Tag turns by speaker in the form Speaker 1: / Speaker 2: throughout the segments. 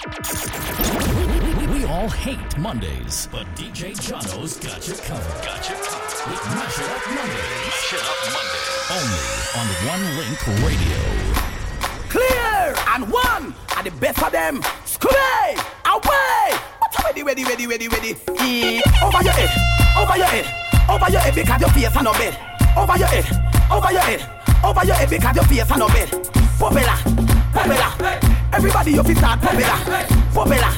Speaker 1: We all hate Mondays, but DJ Jono's got you covered. Got you covered with Mash It Up Mondays. Mash It Up Mondays. Only on One Link Radio.
Speaker 2: Clear and one are the best of them. Scooby, away! What's ready, ready, ready, ready, ready? E- over your head, over your head, over your head because your face on no bed. Over your head, over your head, over your head because your face on no bed. Popular, popular. Everybody you fi start popular, popular,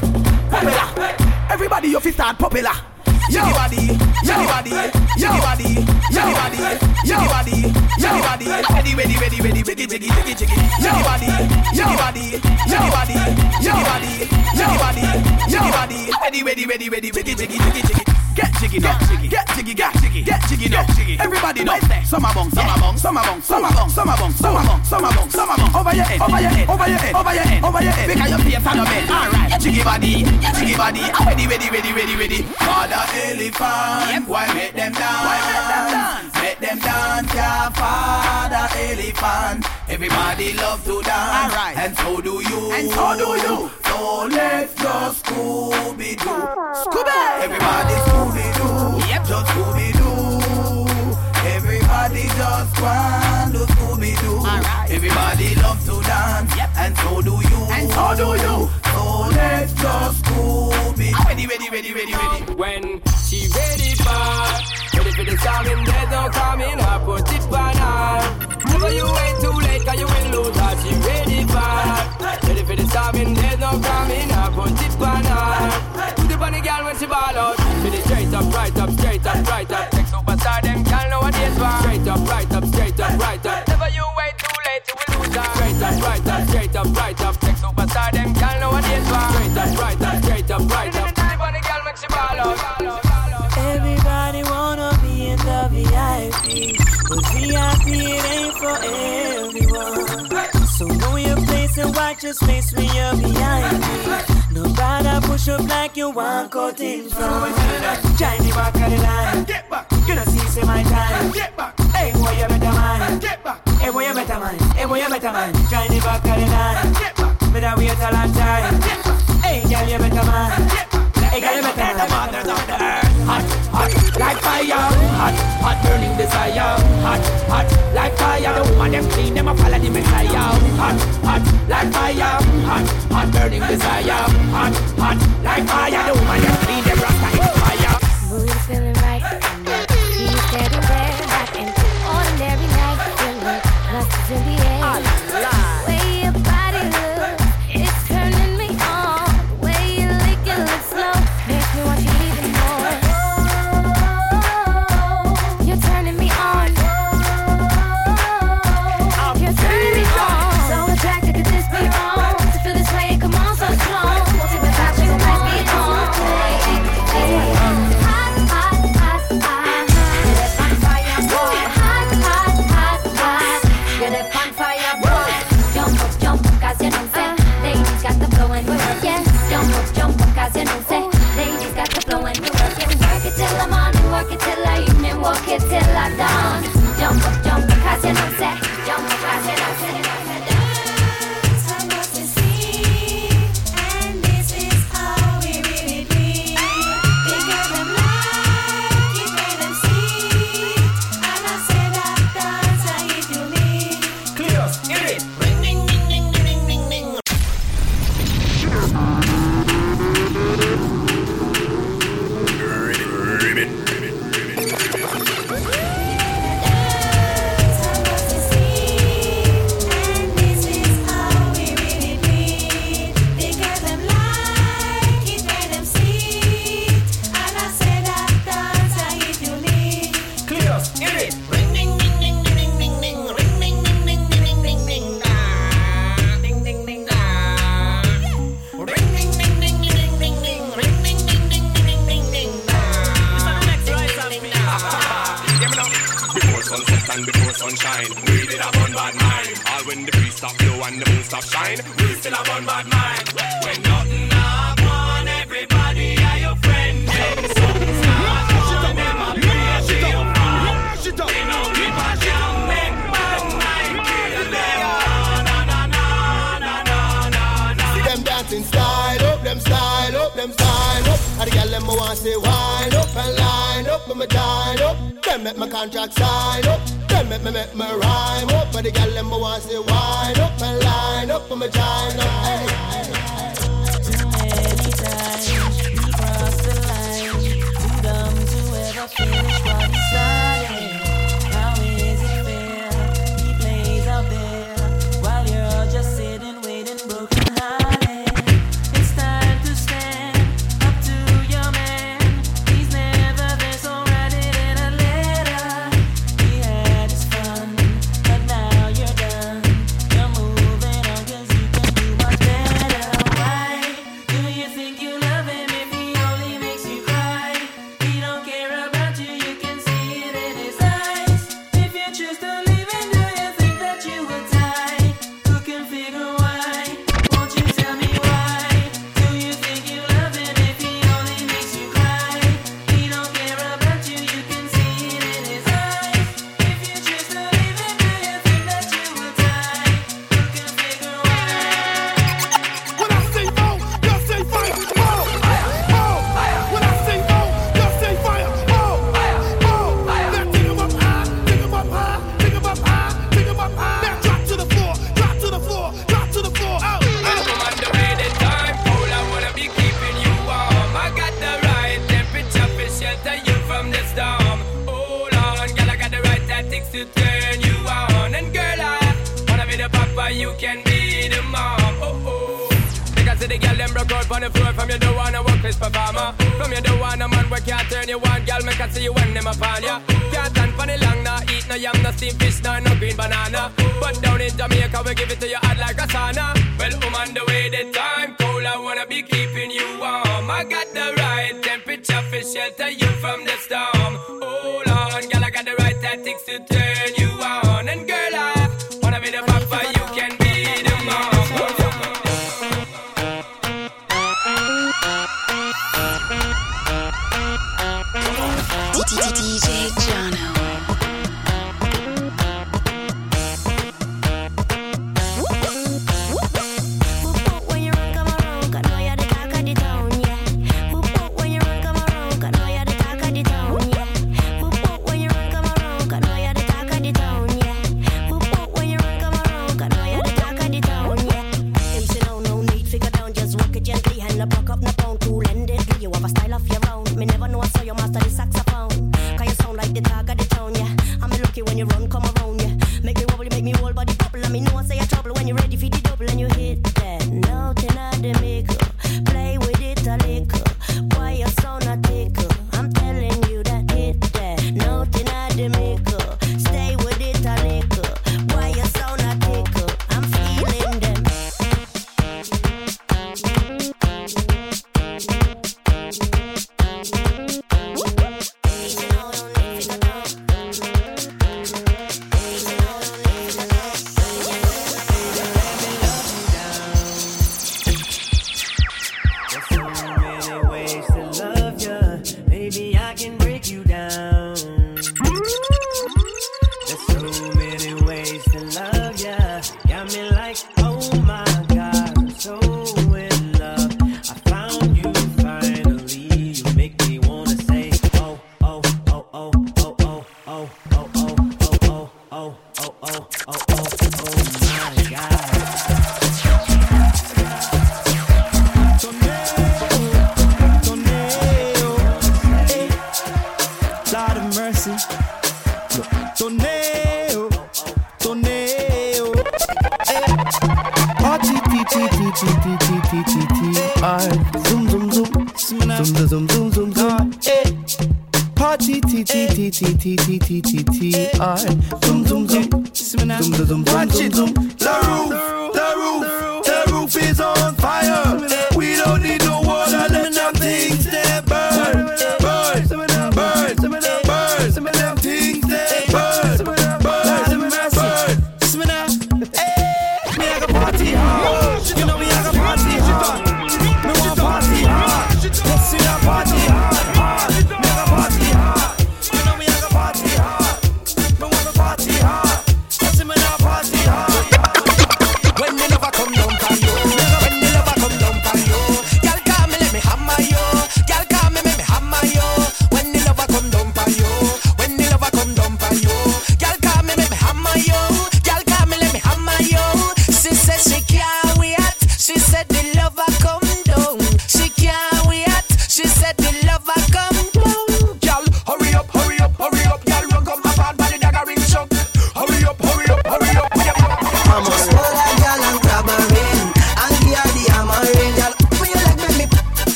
Speaker 2: popular. Everybody you fi start popular. Jiggy body, jiggy body, jiggy body, jiggy body, jiggy body, jiggy body. Ready, ready, ready, ready, ready, jiggy, jiggy, jiggy. Jiggy body, jiggy body, jiggy body, jiggy body, jiggy body, jiggy body. Ready, ready, ready, ready, jiggy, jiggy, jiggy, jiggy. Get jiggy now, get jiggy, get jiggy, get jiggy now. Everybody know. Some a bong, some a bong, some a bong, some a bong, some a bong, some a bong, some a bong, some a bong. Over your head, over your head, over your head, over your head, over your head. Because your face on the bed. All right, jiggy body, jiggy body. Ready, ready, ready, ready, ready. Father elephant, why make them dance? Why make them dance? Them dance, yeah, father elephant. Everybody love to dance, Alright. and so do you, and so do you. So let's just Scooby Doo, Scooby. Everybody Scooby Doo, yep, just Scooby Doo. Everybody just want Everybody love to dance, yep. and so do you, and so do you. So let's just Scooby. Ready, ready, ready, ready, ready.
Speaker 3: When she ready for Ready for the song and there's no coming I put it on her Never you wait too late cause you will lose her She ready for Ready for the song and there's no coming I put it on her Put it on the girl when she ball out For the straight up, right up, straight up, right up Next superstar them girl nowadays for Straight up, right up, straight up, right up Never you wait will lose her Straight up, right up, straight up, right up. For Straight up, right up, straight up, right up. Girl make she
Speaker 4: Everybody wanna be in the VIP, but VIP it ain't for. So know your place and watch your when you're VIP. Nobody push up like you want cut in front. The back of the line.
Speaker 2: Get back,
Speaker 4: You know see say my time.
Speaker 2: get back,
Speaker 4: Hey boy you better mind.
Speaker 2: get back,
Speaker 4: Hey boy you better mind. Hey boy you better. Join the back of the line.
Speaker 2: get back,
Speaker 4: Me da wait a long time.
Speaker 2: get back,
Speaker 4: Hey girl you better mind.
Speaker 2: get back.
Speaker 4: Hey girl you better mind.
Speaker 2: Hot, hot, like fire, hot, hot, burning desire, hot, hot, like fire. The woman them clean, them a follow the Messiah, hot, hot, like fire, hot, hot, burning desire, hot, hot, like fire. The woman them
Speaker 5: work it till I dawn.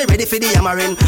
Speaker 6: Me
Speaker 3: ready for the
Speaker 7: yammering.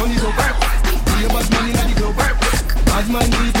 Speaker 8: money
Speaker 9: go
Speaker 2: back.
Speaker 10: Be a
Speaker 11: money,
Speaker 12: now
Speaker 13: the go
Speaker 14: back.
Speaker 15: Bad
Speaker 5: money.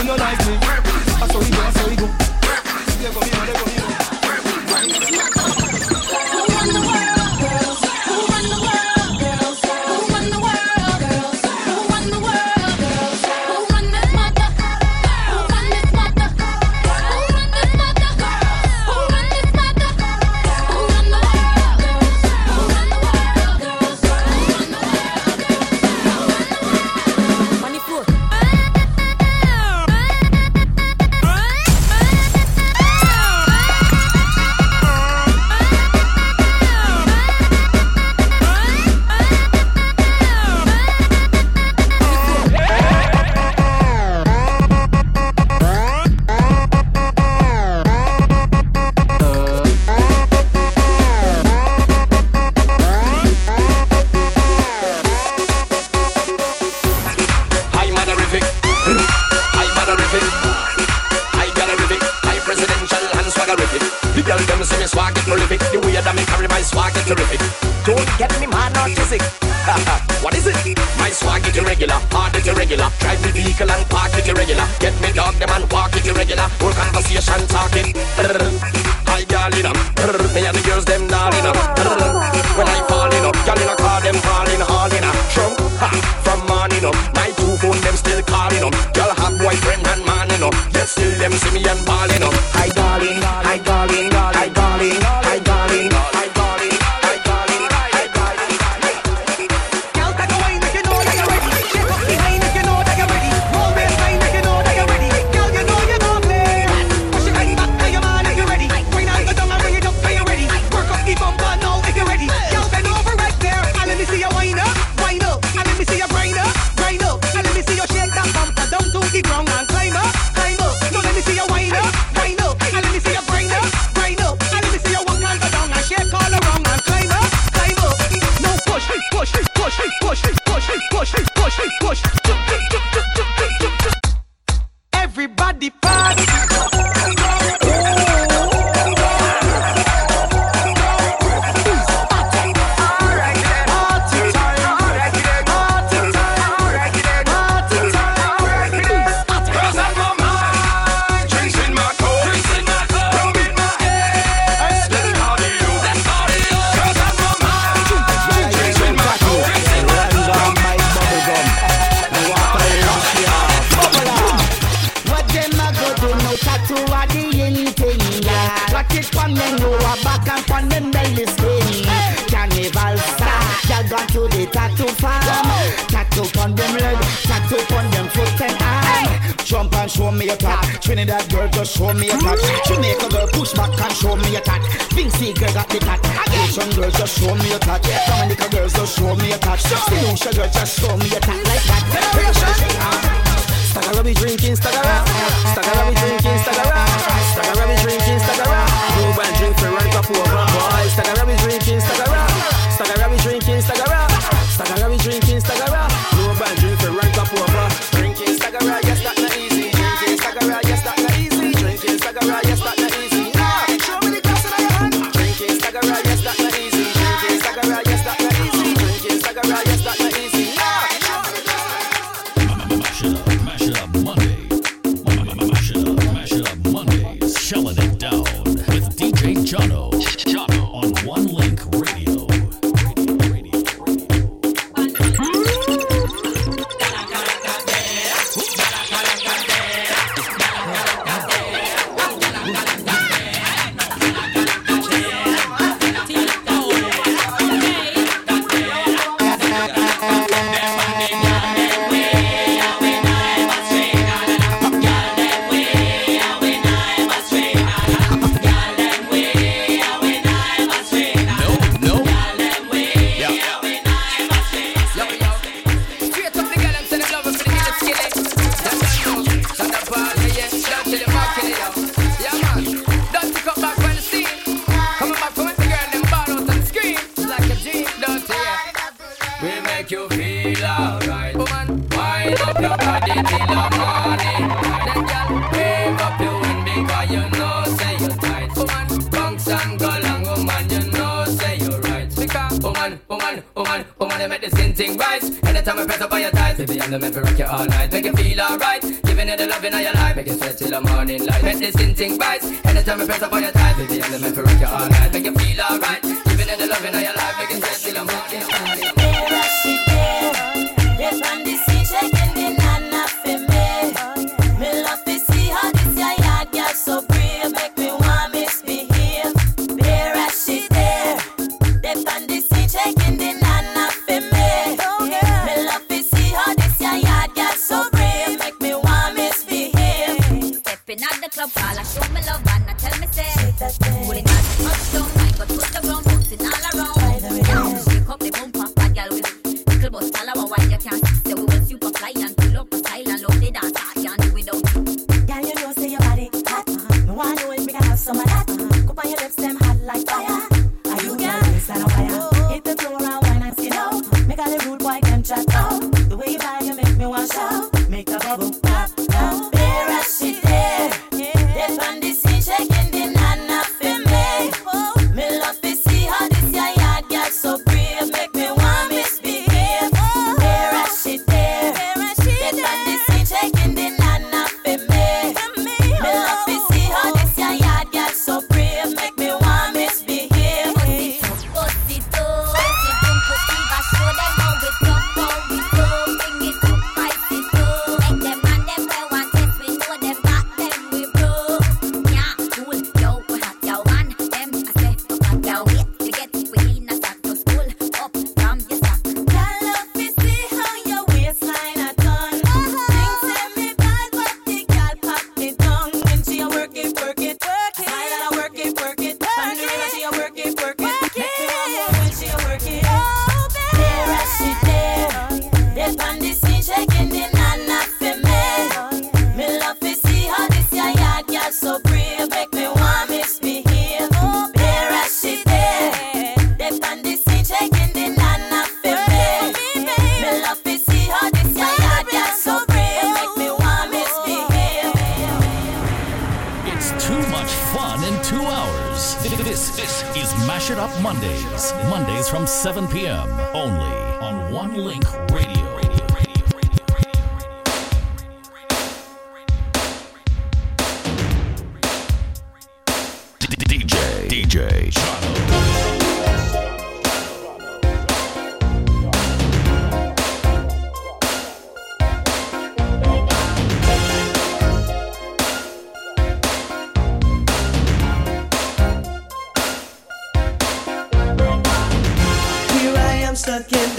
Speaker 5: p.m. Only on One Link Radio.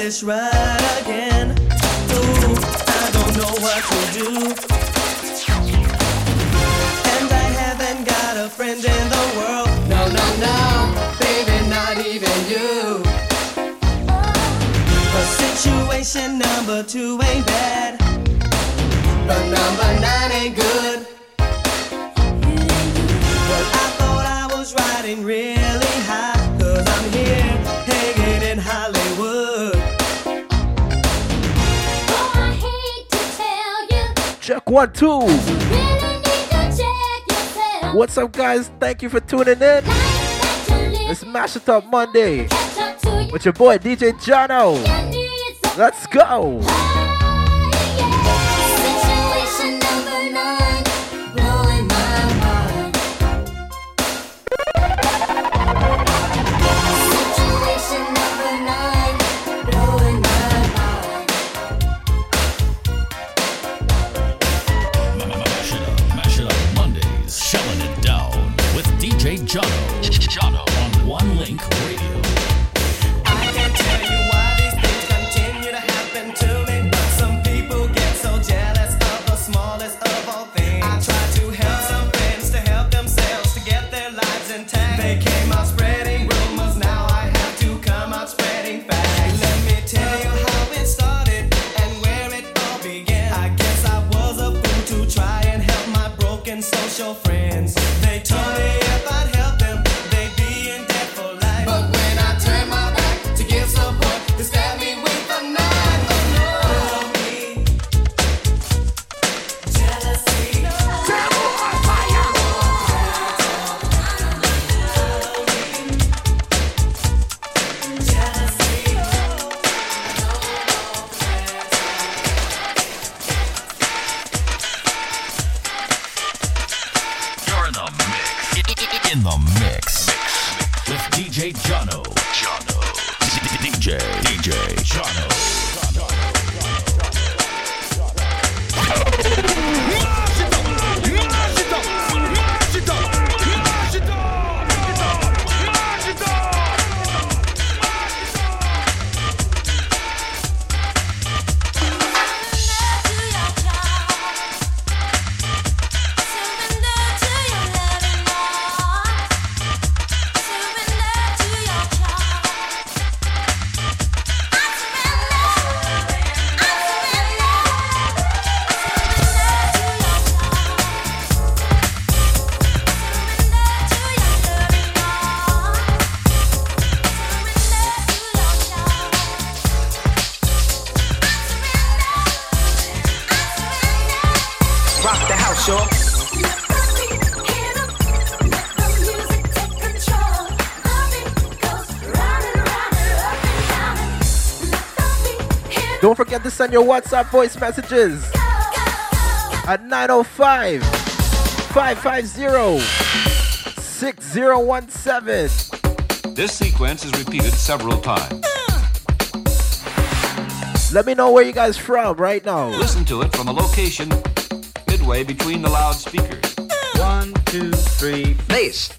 Speaker 16: this right again. Ooh, I don't know what to do. And I haven't got a friend in the world. No, no, no, baby, not even you. But situation number two ain't bad.
Speaker 17: One, two. What's up, guys? Thank you for tuning in. It's Mash It Up Monday with your boy DJ Jono. Let's go.
Speaker 1: Chavo.
Speaker 17: Don't forget to send your WhatsApp voice messages at 905 550 6017.
Speaker 5: This sequence is repeated several times.
Speaker 17: Let me know where you guys from right now.
Speaker 5: Listen to it from a location midway between the loudspeakers. One, two, three, place.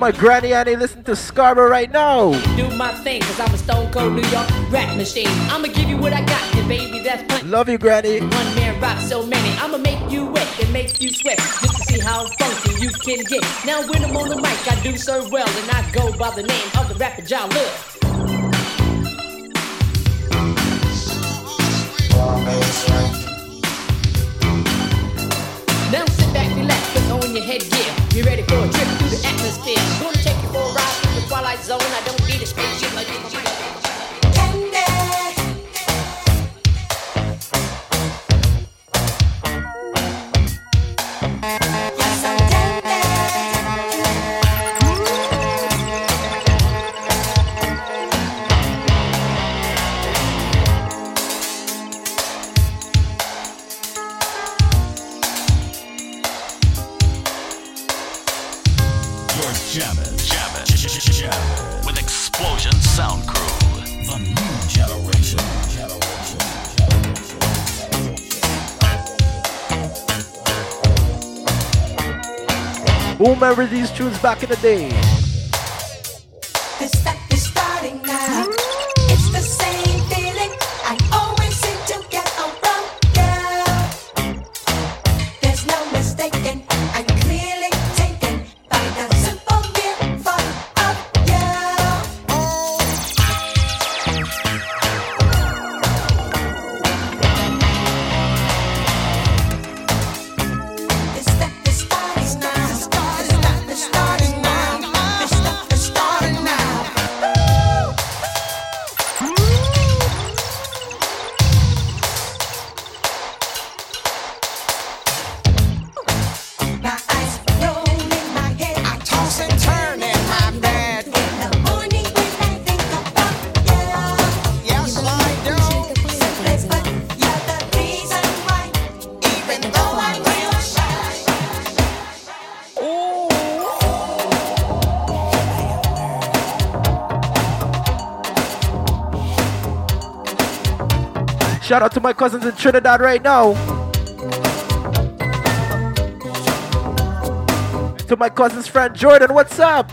Speaker 5: my granny and listen to Scarborough right now.
Speaker 18: Do my thing, cause I'm a stone cold New York rap machine. I'ma give you what I got, and baby, that's plenty.
Speaker 5: Love you, granny.
Speaker 18: One man rocks so many. I'ma make you wet and make you sweat. Just to see how funky you can get. Now when I'm on the mic, I do so well, and I go by the name of the rapper John Lewis. zone. I don't
Speaker 5: remember these tunes back in the day. Shout out to my cousins in Trinidad right now. To my cousin's friend Jordan, what's up?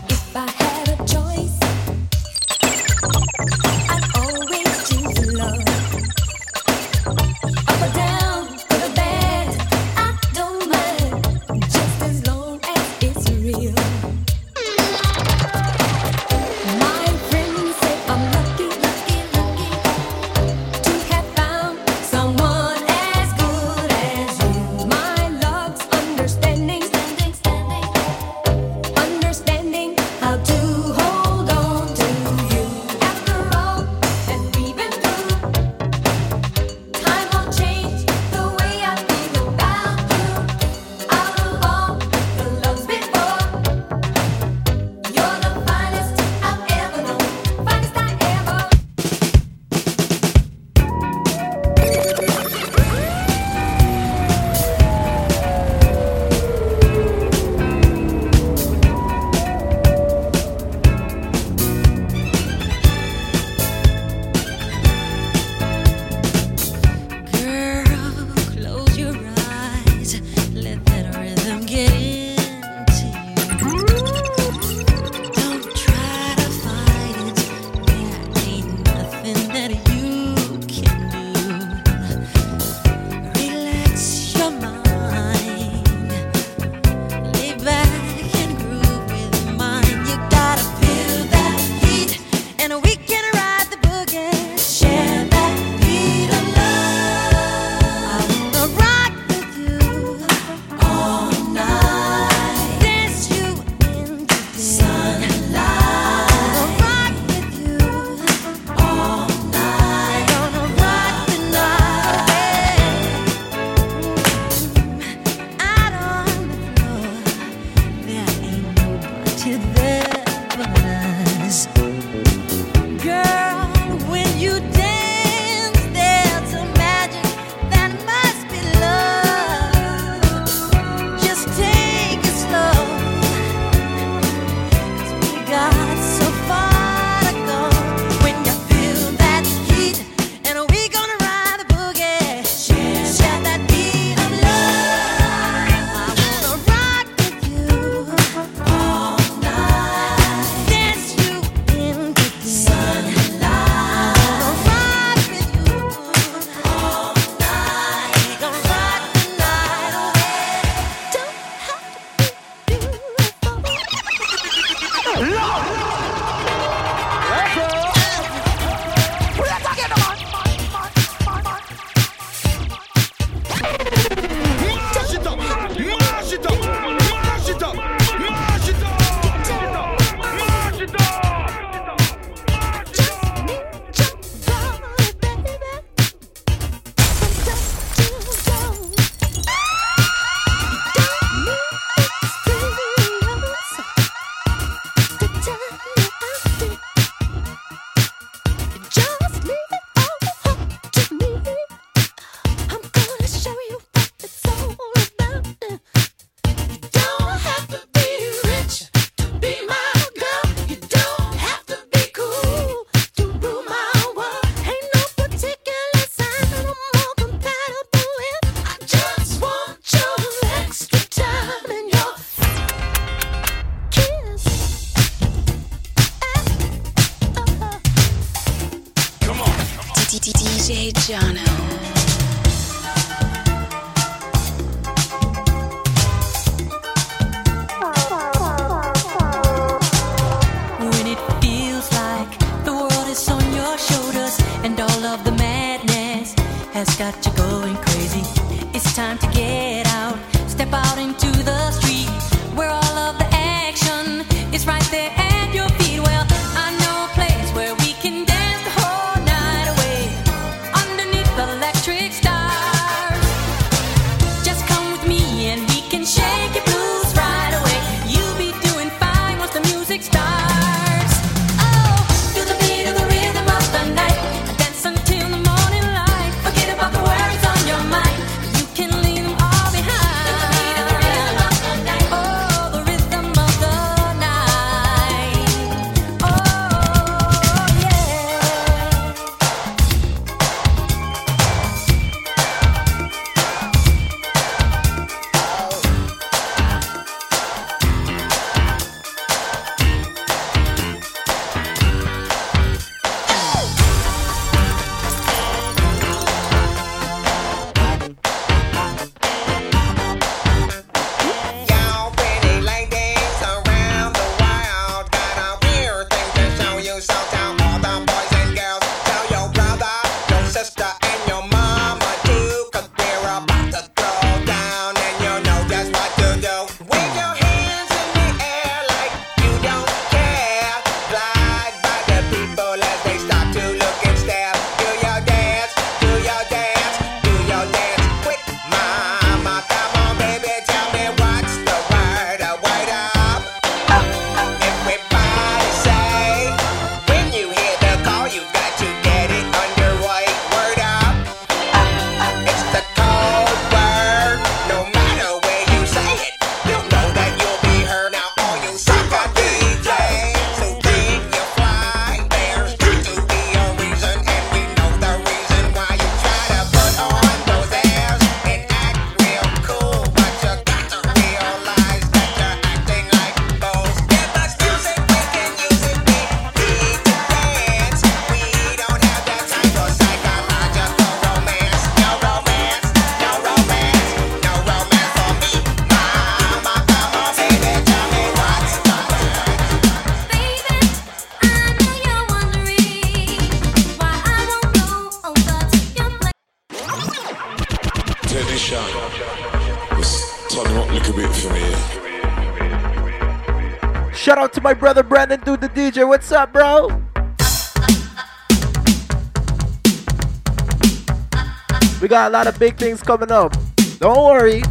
Speaker 19: You
Speaker 20: got
Speaker 17: a
Speaker 5: lot of big things coming up. Don't worry,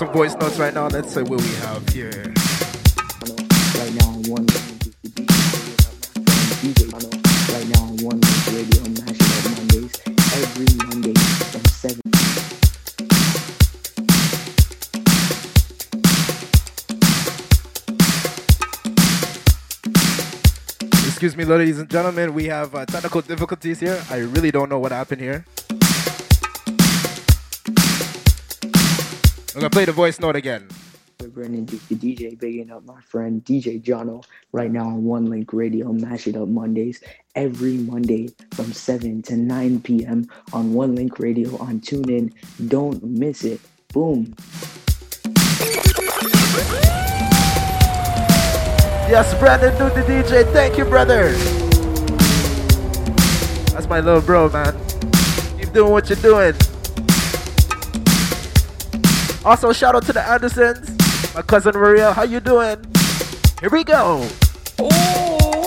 Speaker 17: some voice notes right now. Let's see what we have here.
Speaker 21: Right now one Mondays every Monday from seven.
Speaker 17: Excuse me, ladies and gentlemen, we have uh, technical difficulties here. I really don't know what happened here. I'm gonna play the voice note again.
Speaker 21: Brennan Duke, the DJ, bigging up my friend DJ Jono right now on One Link Radio, Mash It Up Mondays every Monday from 7 to 9 p.m. on One Link Radio on TuneIn. Don't miss it. Boom.
Speaker 17: Yes, Brandon Duke, the DJ. Thank you, brother. That's my little bro, man. Keep doing what you're doing. Also, shout out to the Andersons. My cousin Maria, how you doing? Here we go.
Speaker 4: One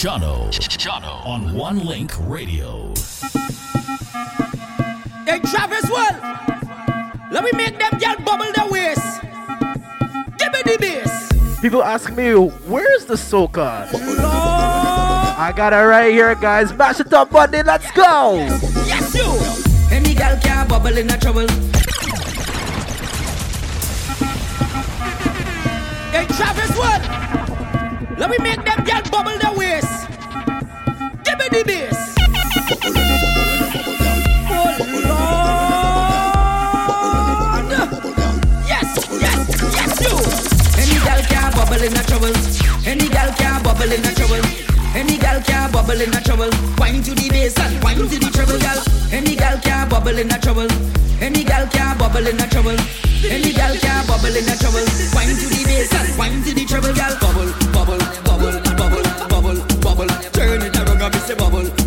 Speaker 22: Jono. Jono on One Link Radio.
Speaker 23: Hey, Travis World, let me make them girl bubble their waist. Give me the bass.
Speaker 24: People ask me, where's the soca? I got it right here, guys. Mash it up, Monday. Let's go.
Speaker 23: Yes, you. Any girl can bubble in a trouble. Hey, Travis World. Let me make them girl bubble their waist. Bubble in a trouble. Any girl can bubble in a trouble. Wine to the bass and wine to the treble, girl. Any girl can bubble in a trouble. Any girl can bubble in a trouble. Any girl can bubble in a trouble. Wine to the bass and wine to the treble, girl. Bubble, bubble, bubble, bubble, bubble, bubble. Turn it around say bubble, bubble, bubble,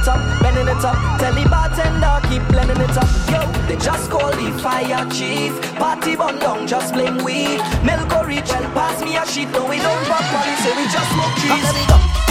Speaker 23: it up,
Speaker 7: bending it up. Tell the bartender keep blending it up. Yo, they just call the fire chief. Party bun down, just blame weed. Milk or reach, well pass me a sheet, no we don't pop money, say we just smoke cheese.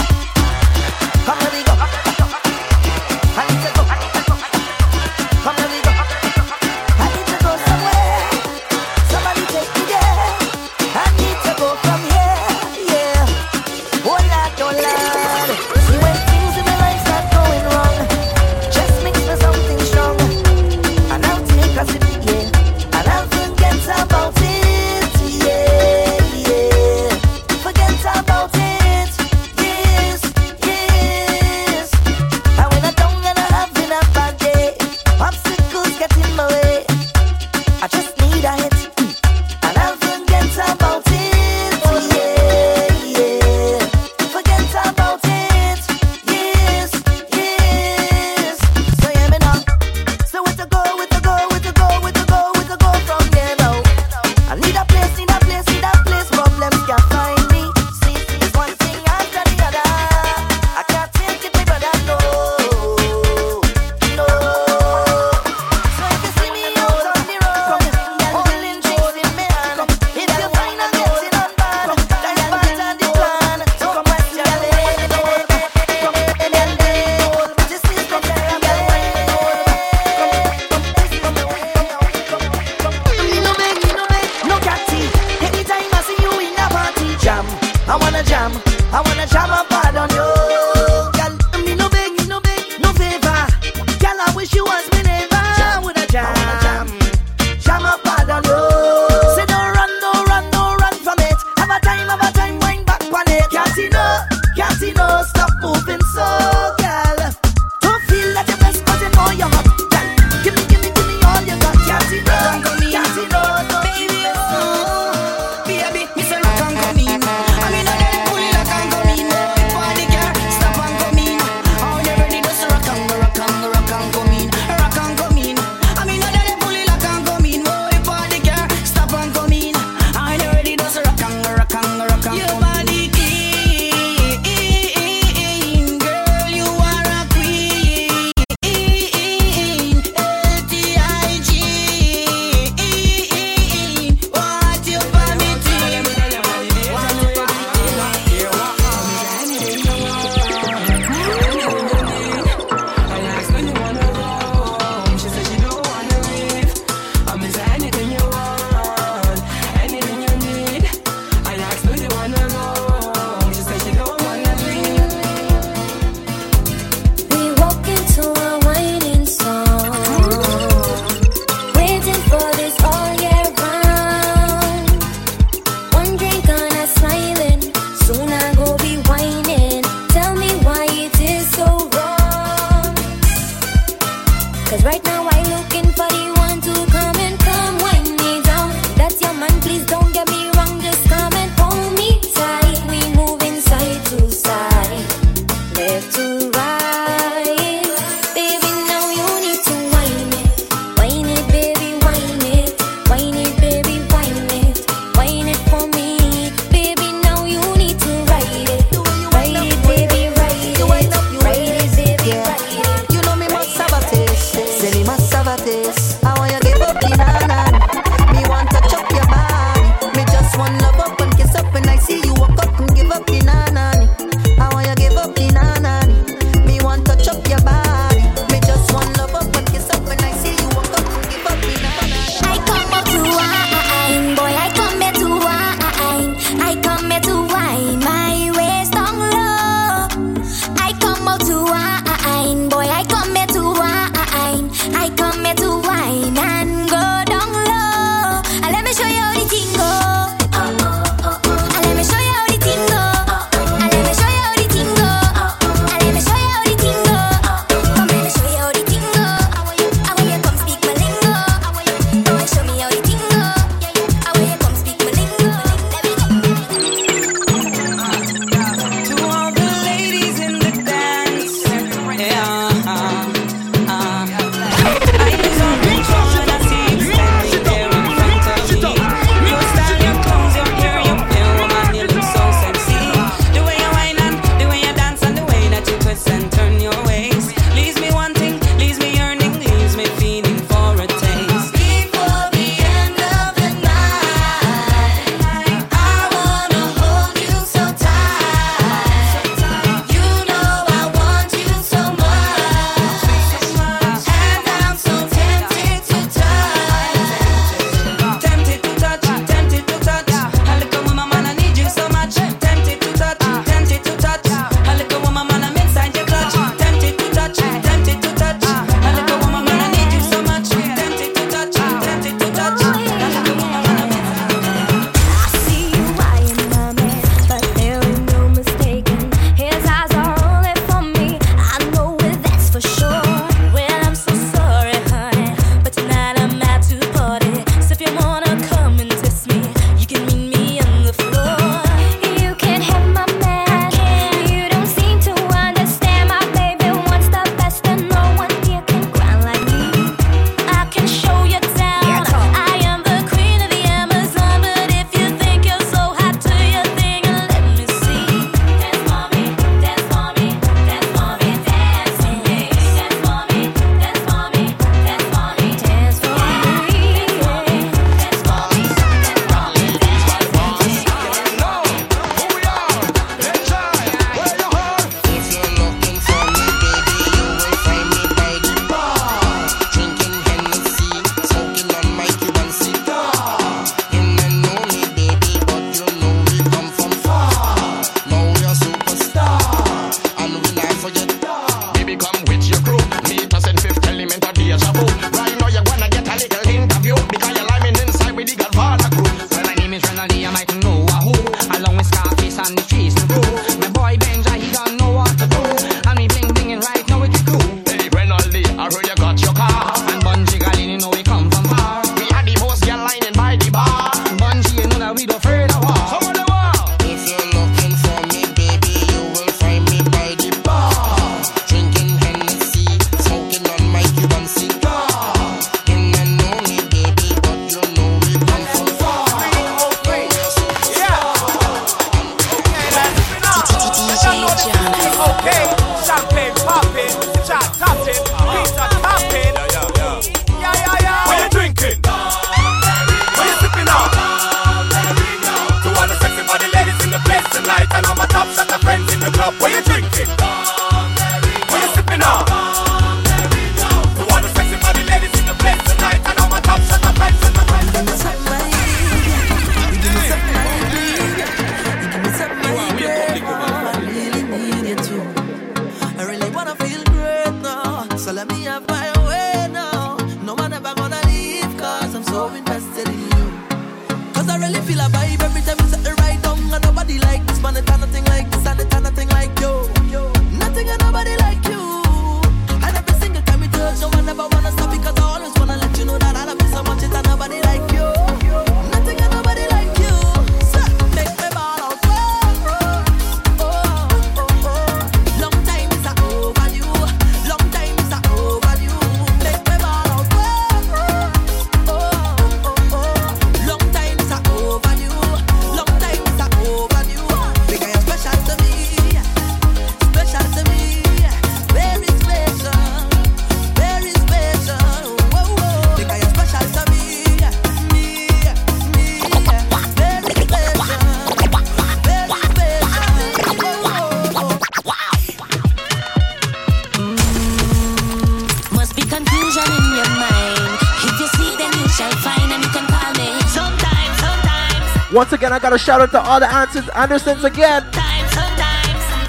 Speaker 24: Once again, I got a shout out to all the Andersons, Andersons again.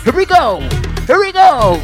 Speaker 24: Here we go. Here we go.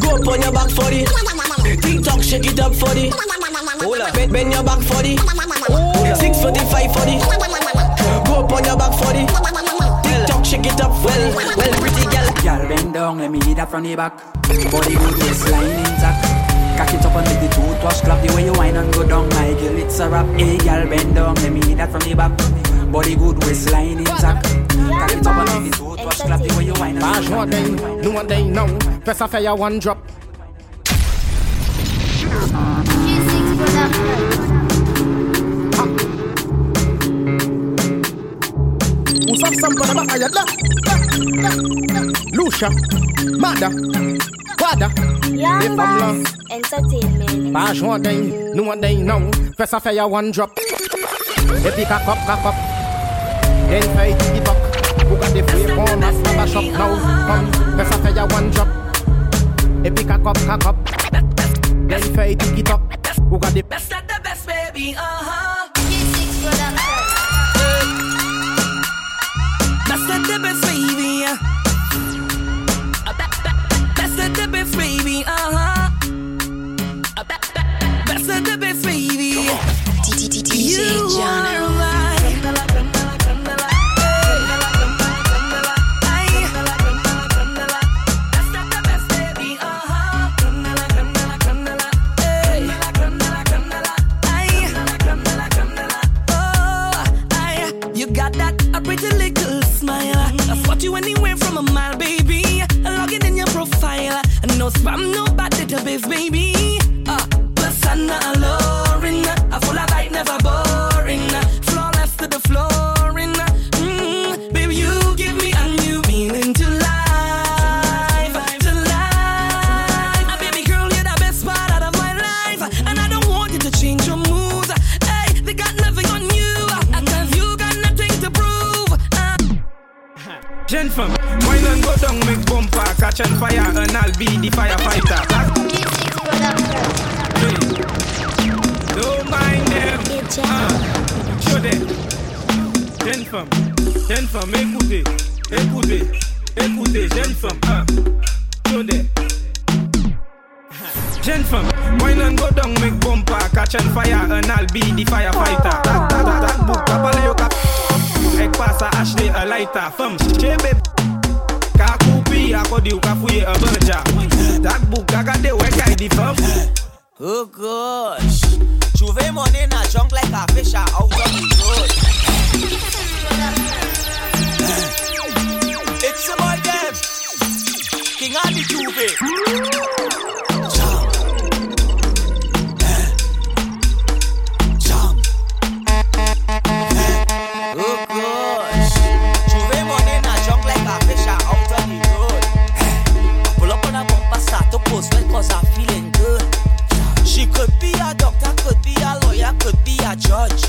Speaker 7: Go up on your back for the Tick shake it up for the Hold up, bend, bend your back for the Six forty five for the Go up on your back for the Tick shake it up Well, well, pretty girl.
Speaker 4: Girl, bend down, let me hit that from the back. Body good, waistline intact. Cock it up and make the toothwash clap The way you whine and go down, my girl, it's a rap. Hey, girl, bend down, let me hit that from the back. Body good, waistline intact. Cock it up and make the toothwash Slap the way you. Bash
Speaker 25: one day, no one day, no. Press a fire, one drop. Usap sampana ma ayadla Lucia Mada Wada.
Speaker 26: Young Entertainment.
Speaker 25: Bash one day, no one day now Press a fire, one drop. Epic a cup, cup, cup Then fight the buck who got the free phone? I stab a shop now. Come, first I fire one drop. Epic cock up, cock up. Then fight it up. Who got the best?
Speaker 4: That's the best, baby. Uh huh. That's the best,
Speaker 3: catch on fire, and I'll be the firefighter. Hey. Don't mind them. Ah, show them. Gen fam, gen fam, écoutez, écoutez, écoutez, gen fam, ah, show them. Gen fam, wine and go down, make bumper, catch on fire, and I'll be the firefighter. Tak, tak, tak, tak, book, kapal yo kap. Ek pasa Ashley a lighter, fam, chebe. Ka kupi, akodi ou ka fouye a berja. Tak book, kagade wek ay di fam.
Speaker 27: Oh gosh. Juve money in a junk like a fish out on the road. It's a boy them. King of the Juve. To post well cause I'm feeling good. She could be a doctor, could be a lawyer, could be a judge.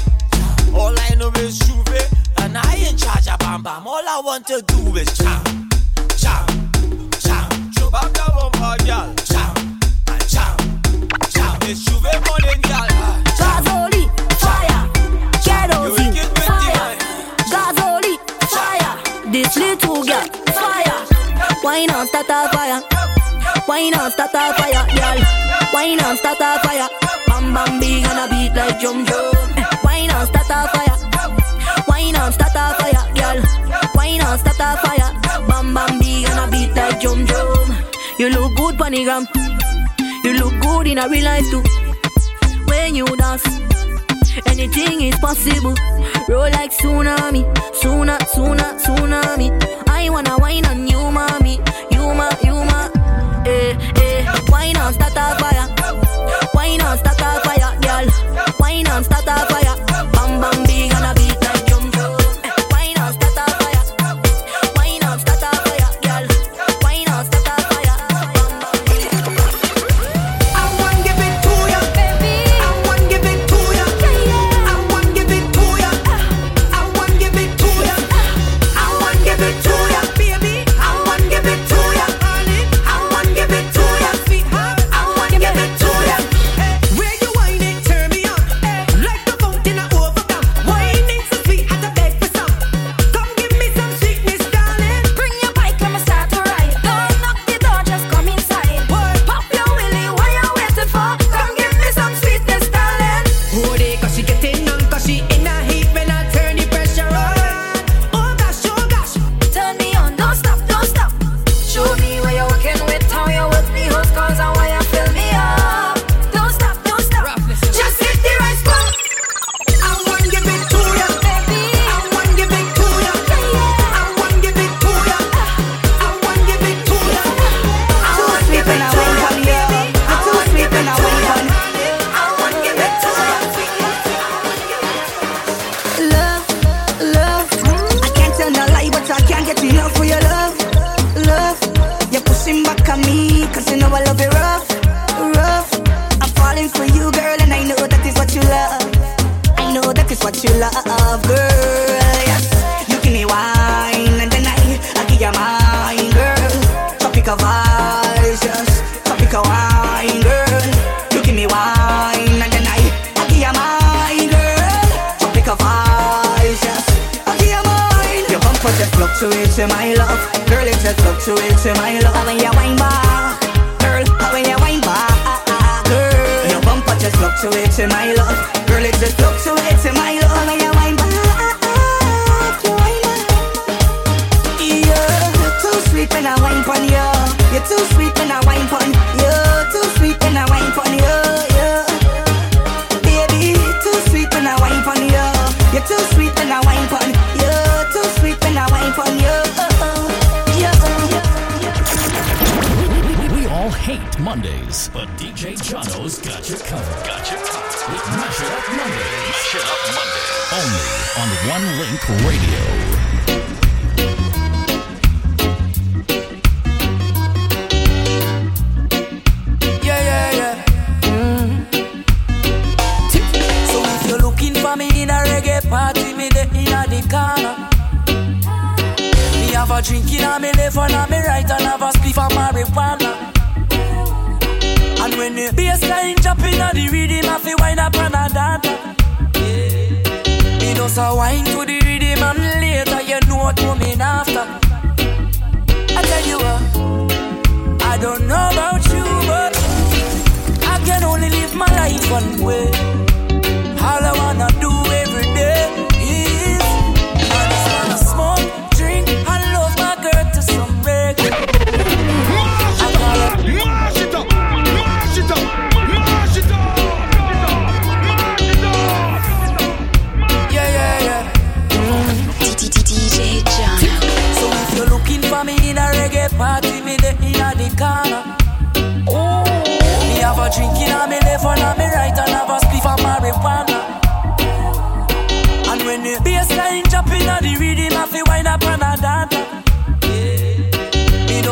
Speaker 27: All I know is Juve, and I in charge of Bam Bam. All I want to do is jam, jam, jam. Chubam da bumper, girl. Jam, and jam, jam. It's Juve morning, girl.
Speaker 5: Gazoli, fire. Kerosene, fire. Gazoli, fire. This little girl, fire. Why not start a fire? Why not start a fire, girl? Why not start a fire? Bam bam big and a beat like drum drum. Why not start a fire? Why not start a fire, girl? Why not start a fire? Bam bam big and a beat like drum drum. You look good, panigram. You look good in a real life too. When you dance, anything is possible. Roll like tsunami, sooner, tsunami. I wanna wine on you,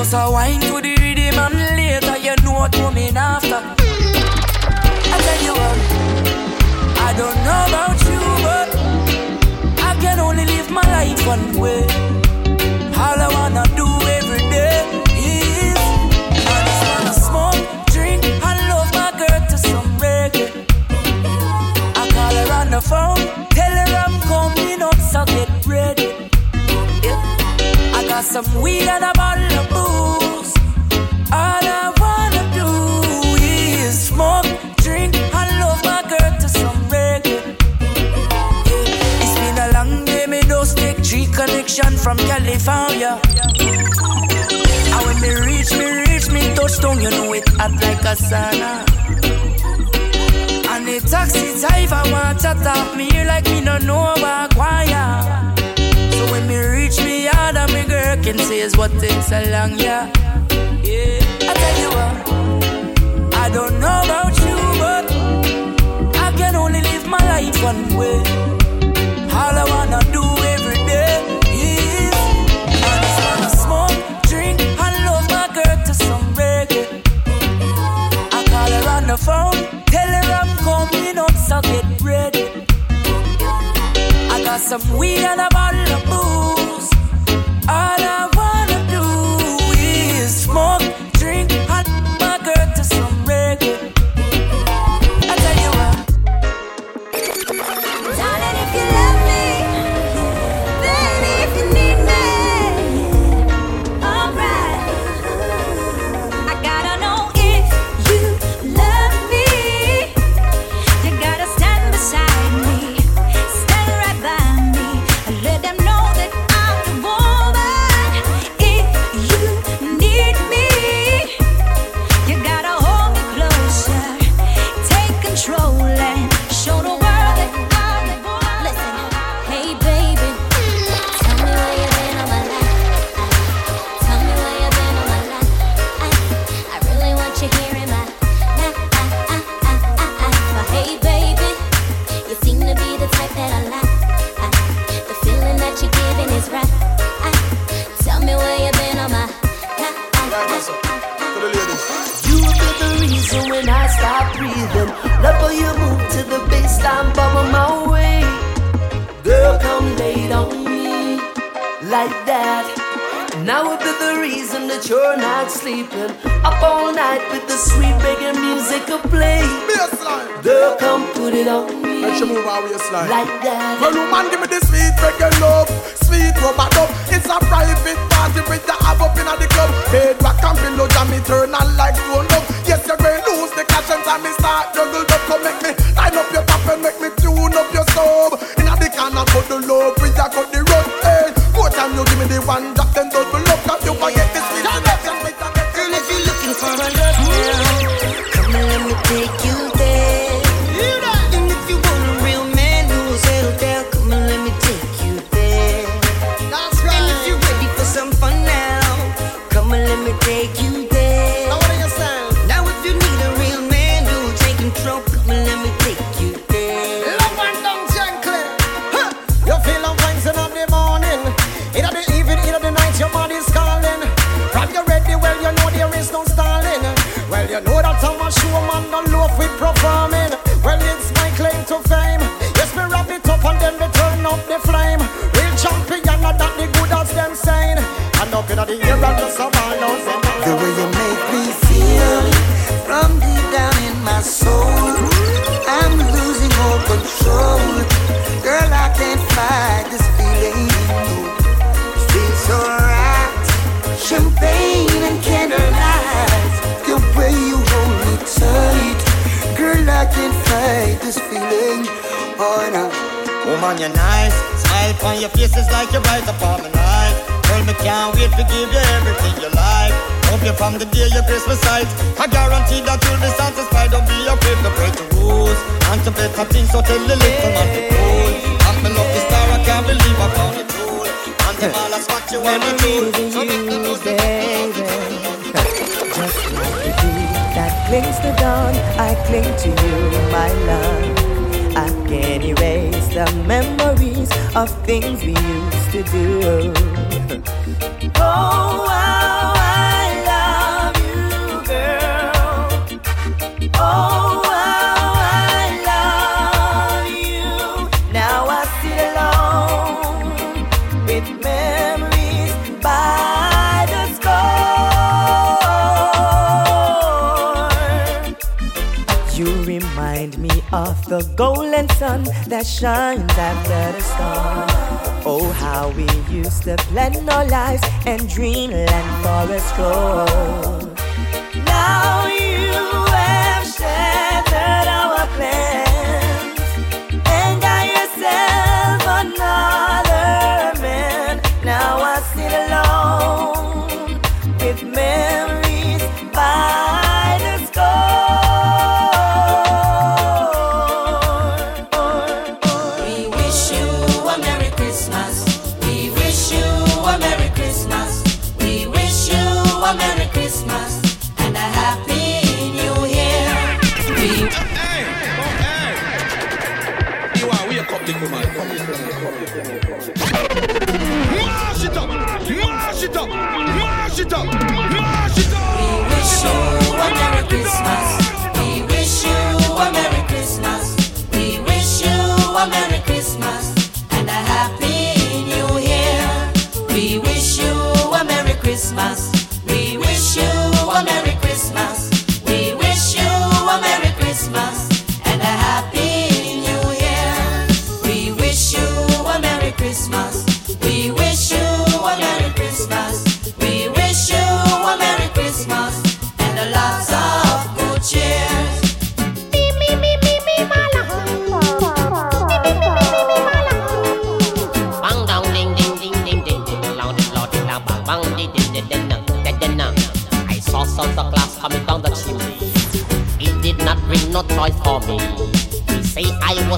Speaker 28: Just
Speaker 4: a wine to the rhythm and later you know what coming after. I tell you what, I don't know about you, but I can only live my life one way. All I wanna do every day is I just wanna smoke, drink, and love my girl to some reggae. I call her on the phone, tell her I'm coming up, so get ready. I got some weed and a connection from California. And when me reach, me reach, me touchdown, you know it hot like a sauna. And the taxi driver want to talk me here like me no know about choir. So when me reach me yard and me girl can say is what takes so long, yeah. Yeah, I tell you what, I don't know about you, but I can only live my life one way. phone. Tell her I'm coming up, so get ready. I got some weed and a bottle of booze. All
Speaker 29: waistline.
Speaker 7: Like that.
Speaker 29: Well, woman, give me the sweet regular love, sweet rubber dub. It's a private party with the have up in the club. Head back and pillow jam, me turn and like grown up. Yes, you're going lose the cash and time me start juggle up. Come make me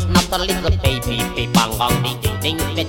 Speaker 30: was not a little baby, baby bang bang, ding ding ding.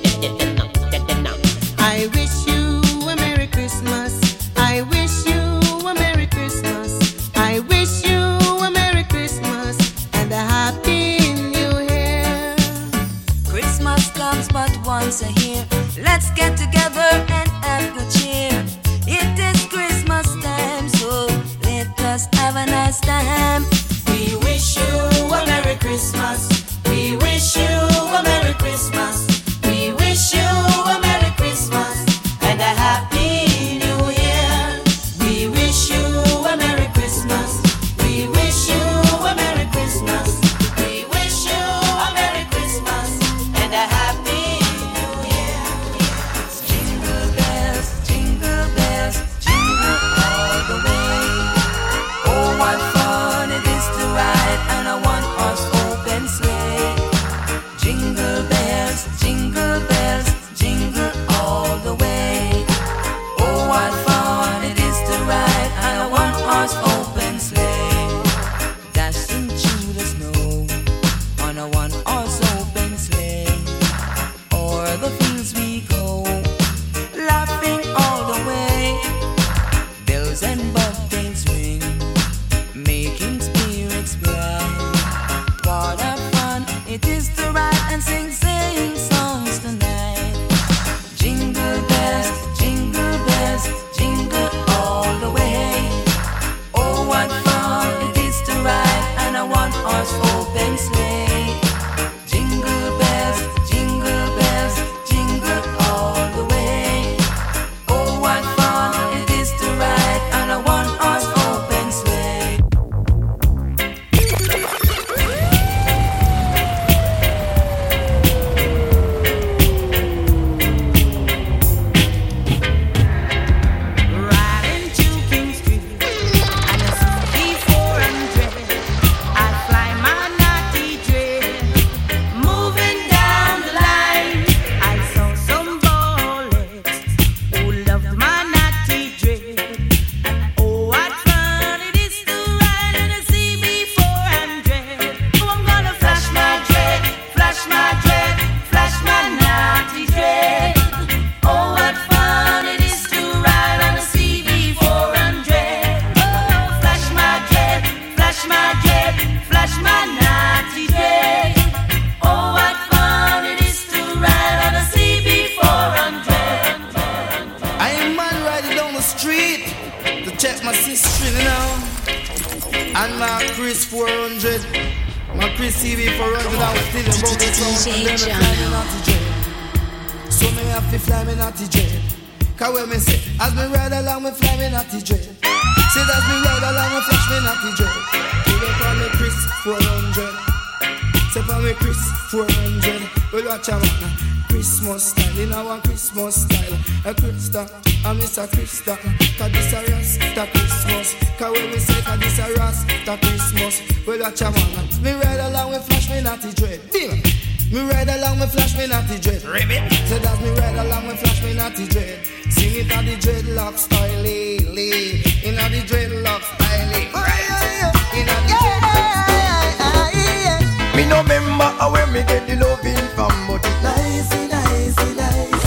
Speaker 31: Well, watch out, man. Christmas style, in our Christmas style. A Krista, a Mr. Krista. Cause this a Rasta Christmas. Cause when we say, cause this a Rasta Christmas. Well, watch out, man. Me ride along, we flash me naughty dread. Bing. Me ride along, me flash me naughty dread. Ribbit. Say that's me ride along, me flash me naughty dread. Sing it on the dreadlock style, lee, lee. In on the dreadlock style, eh. oh, lee. Right. In on the dreadlock style.
Speaker 24: Me no remember how where me get the loving from, but it nice, nice, nice.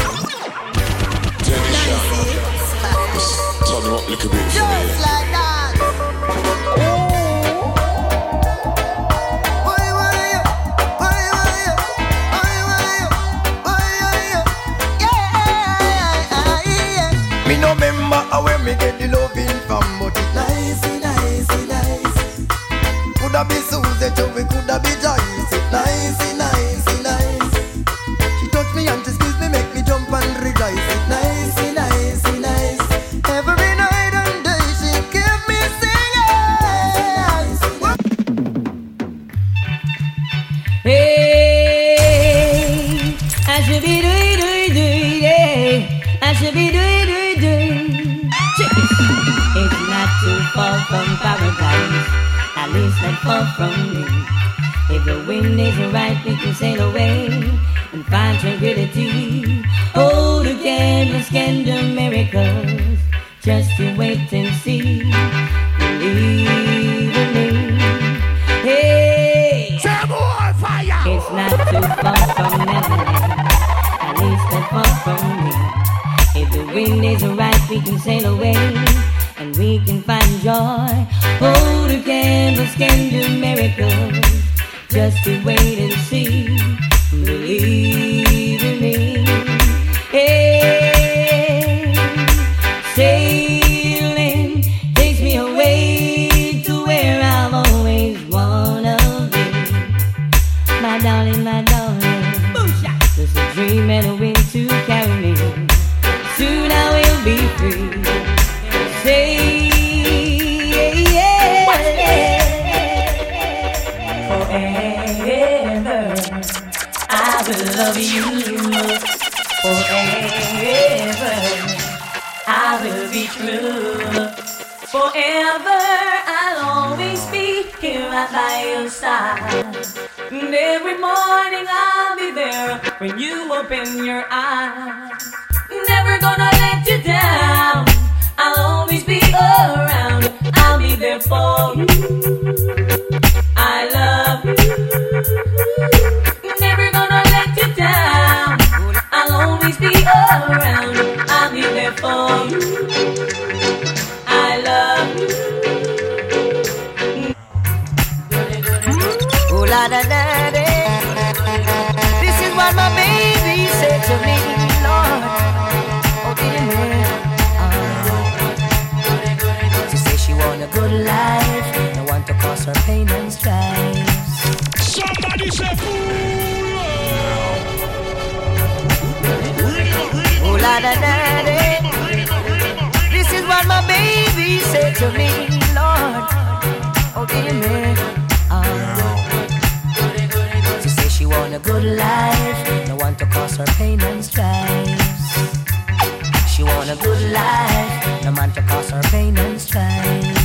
Speaker 32: Turn it up a little bit for me.
Speaker 24: like that. Me get the loving
Speaker 33: far from me. If the wind is right, we can sail away and find tranquility. Hold a canvas can do miracles. Just to wait and see. Believe in me. Hey, fire! It's not too far from Neverland. At least not far from me. If the wind is right, we can sail away we can find joy. Hold a canvas can do miracles. Just to wait and see.
Speaker 34: Good life, no want to cause her pain and strife. She want a good life, no man to cause her pain and strife.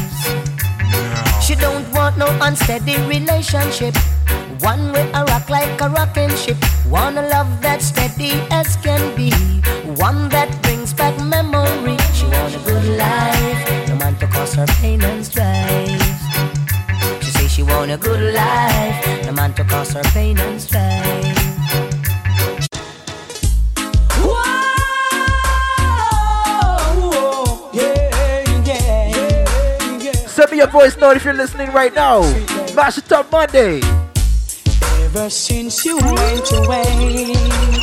Speaker 34: She don't want no unsteady relationship. One way a rock like a rocking ship. Want a love that's steady as can be. One that brings back memory. She want a good life, no man to cause her pain and strife. She say she want a good life, no man to cause her pain and strife.
Speaker 17: Your voice note if you're listening right now. Mash it up Monday.
Speaker 35: Ever since you went away.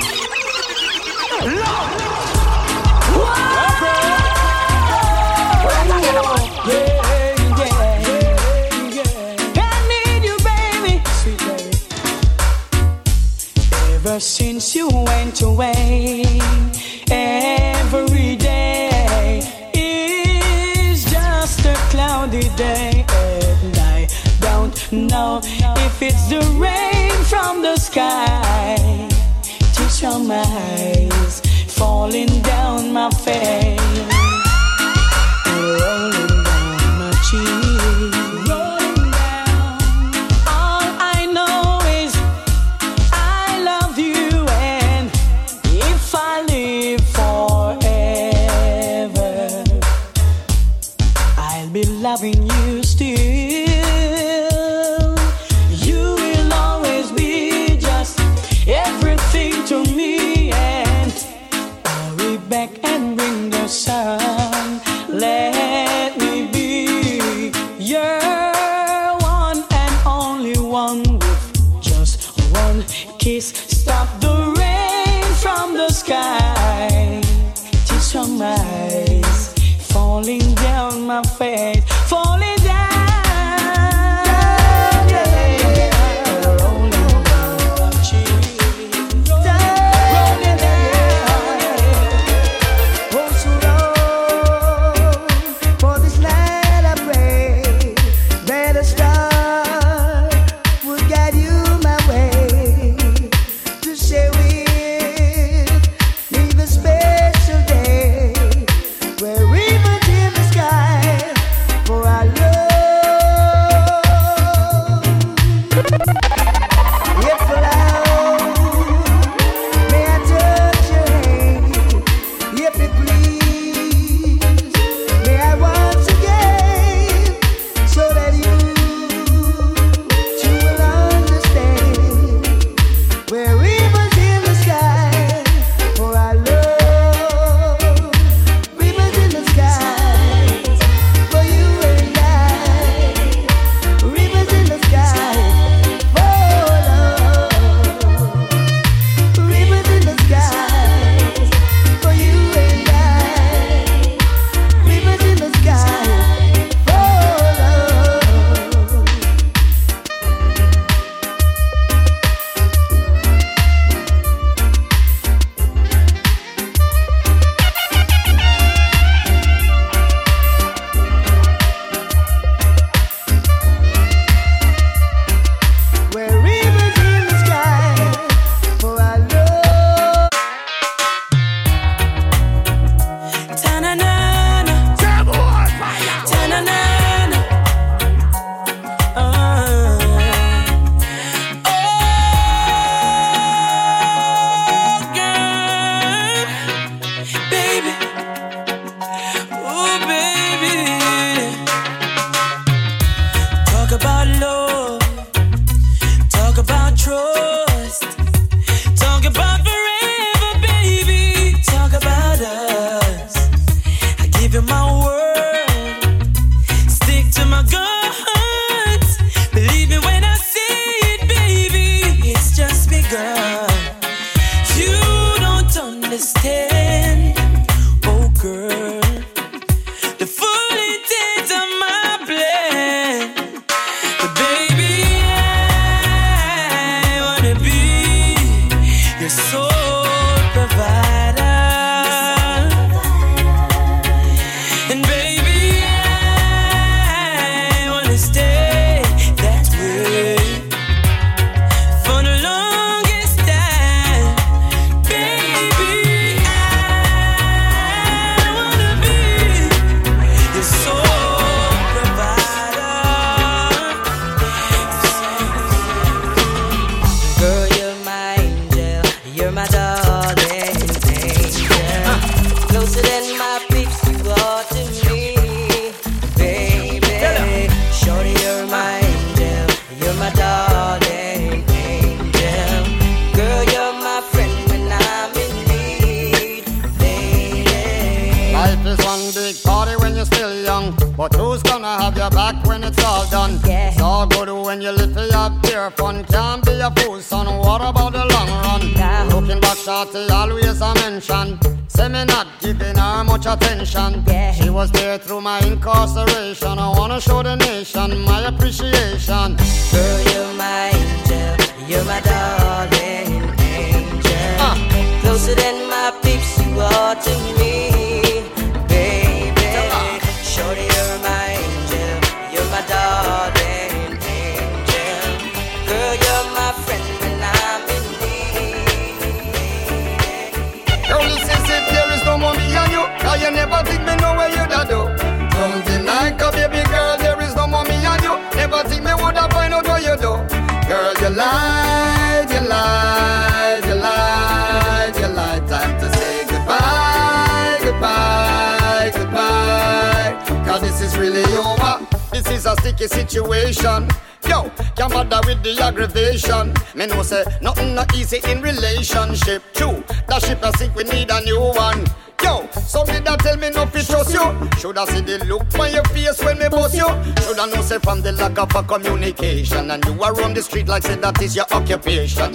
Speaker 36: and you
Speaker 7: are
Speaker 37: roam the street like say that is your occupation.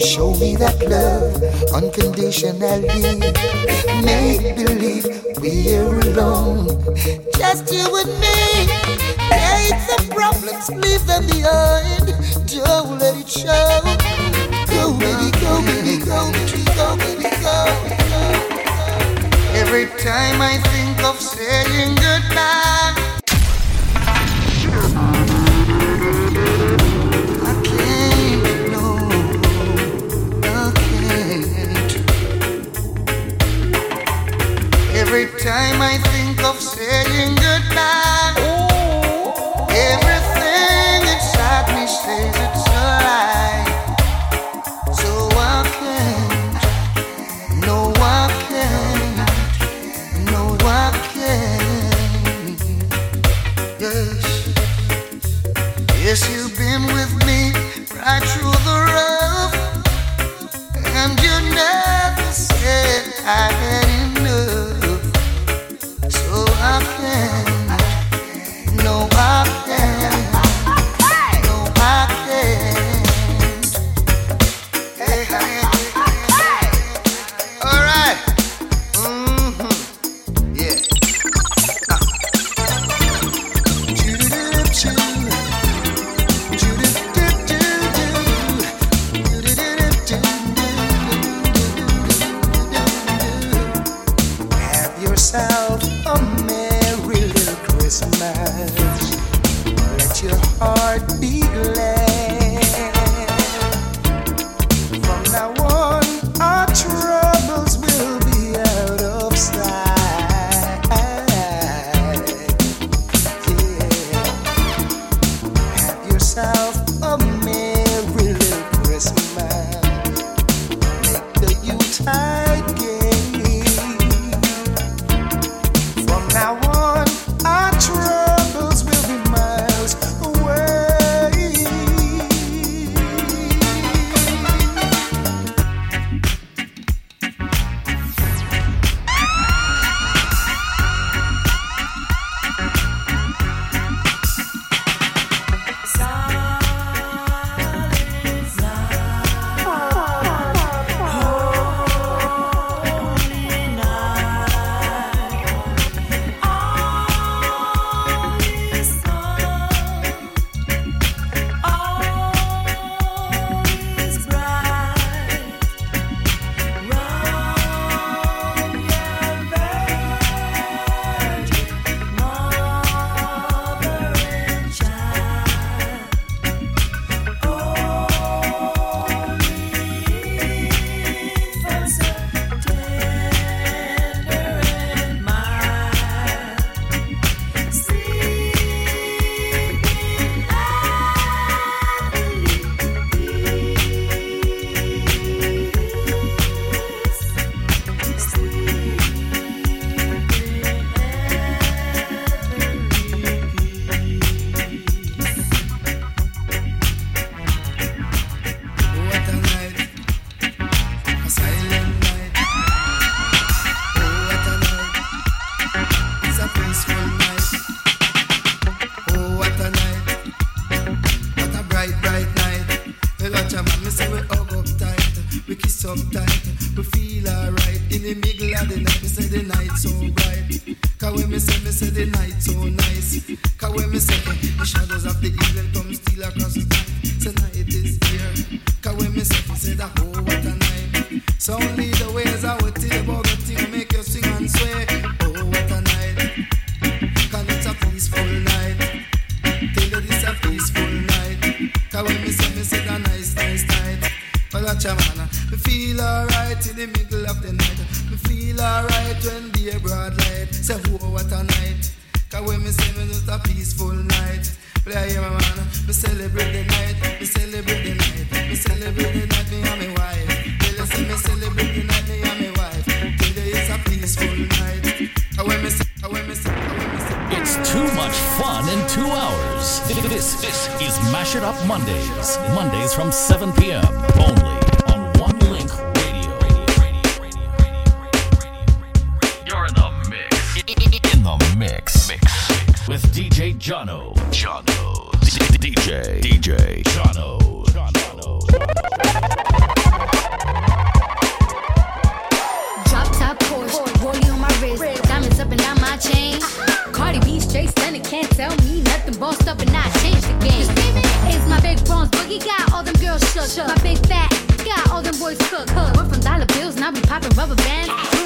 Speaker 24: Show me that love unconditionally. Make believe we're alone, just you and me. Create the problems, leave them behind. saying goodbye.
Speaker 31: Say, what a night. Cause when me say me just a peaceful night. Play my man. Celebrate the night. Celebrate the night. Celebrate the night. Me and my wife. Tell you say me celebrate the night. Me and my wife. It's a peaceful night. When me say, when me say, when me say.
Speaker 1: It's too much fun in two hours. This, this is Mash It Up Mondays. Mondays from 7 p.m. only. Jono. Jono. DJ. DJ. Jono. Jono.
Speaker 38: Drop top Porsche. Rollie on my wrist. Diamonds up and down my chain. Cardi B straight stunning. Can't tell me nothing. Bossed up and I changed the game. It's my big bronze boogie. Got all them girls shook. My big fat. Got all them boys cooked. We're from dollar bills. Now we popping rubber bands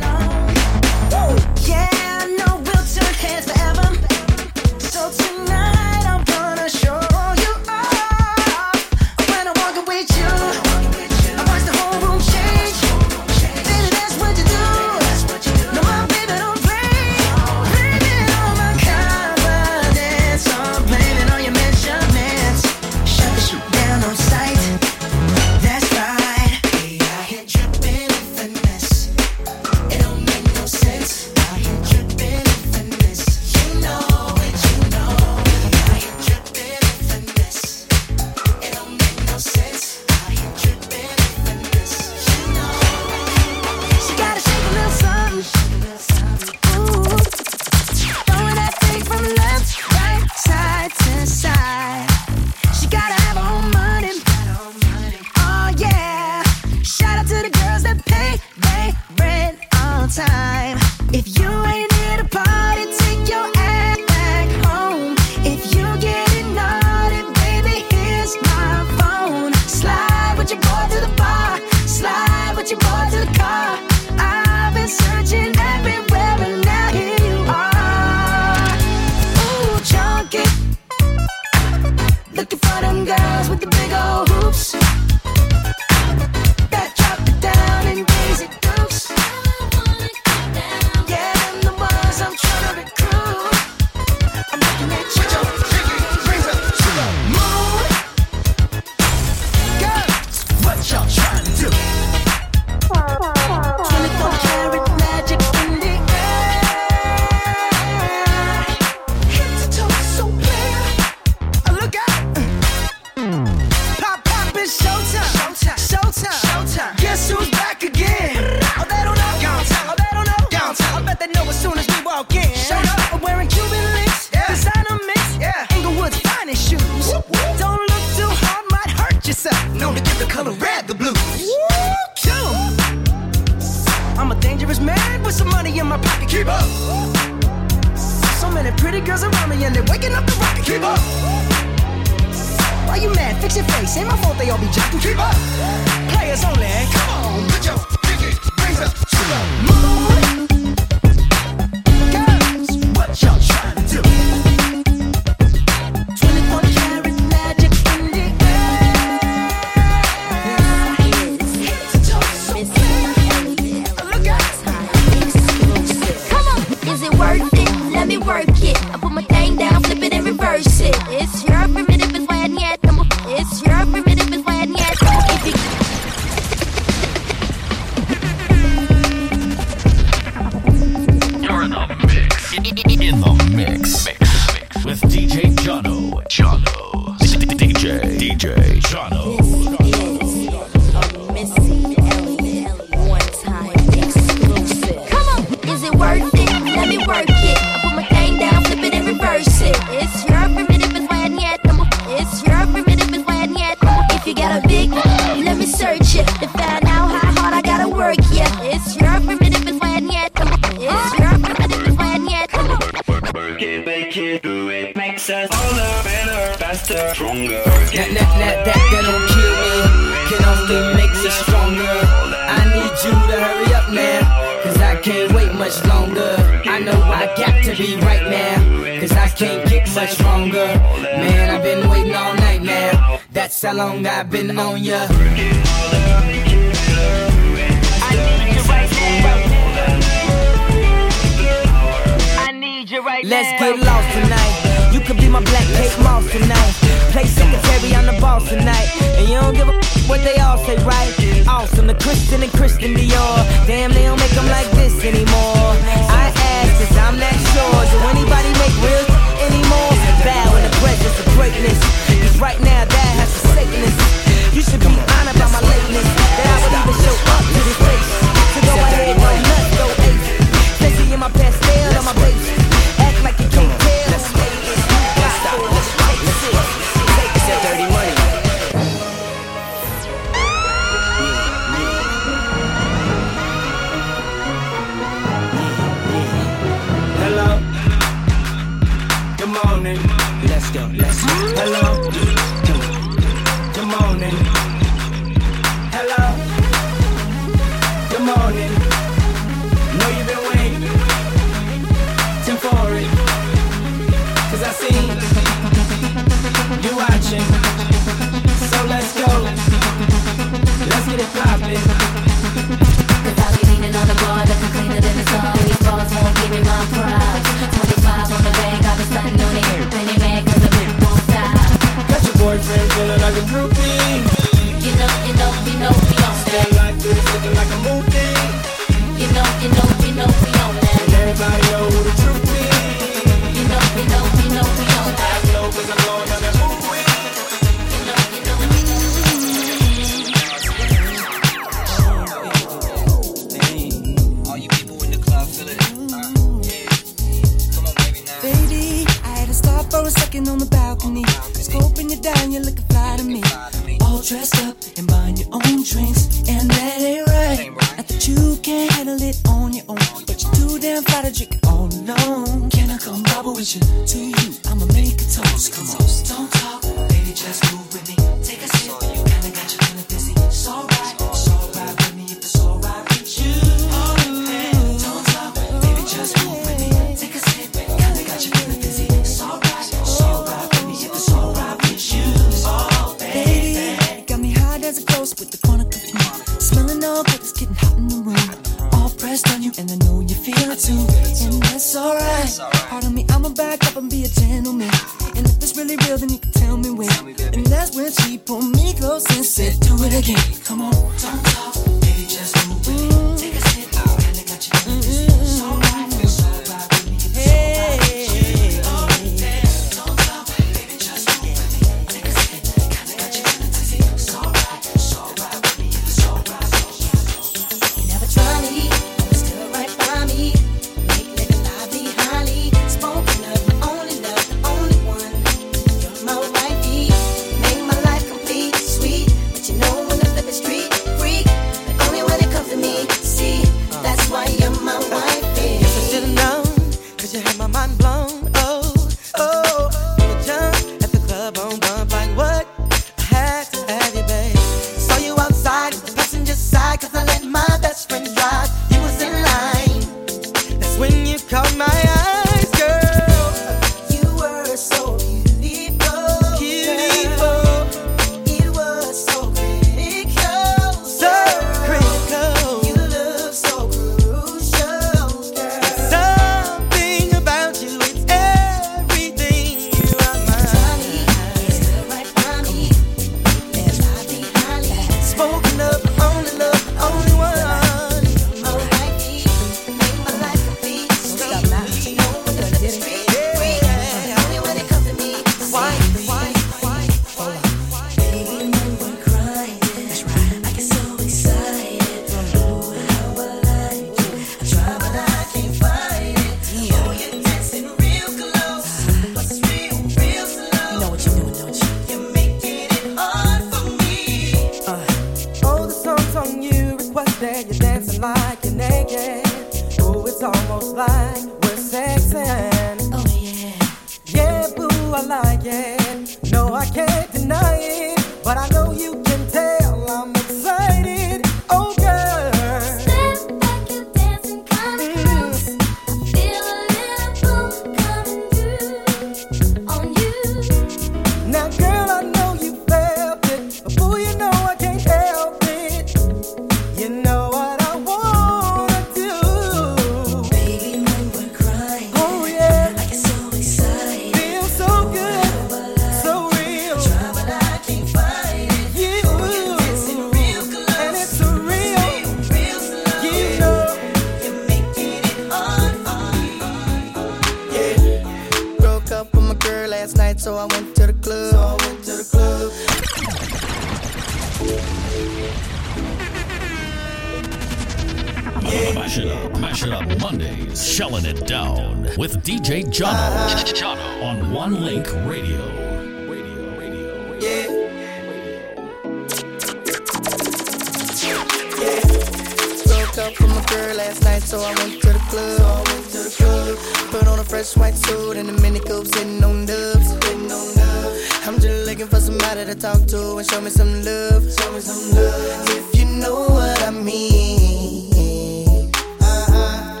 Speaker 28: some
Speaker 39: love.
Speaker 40: Show me some love. If you know what I mean. Uh-uh.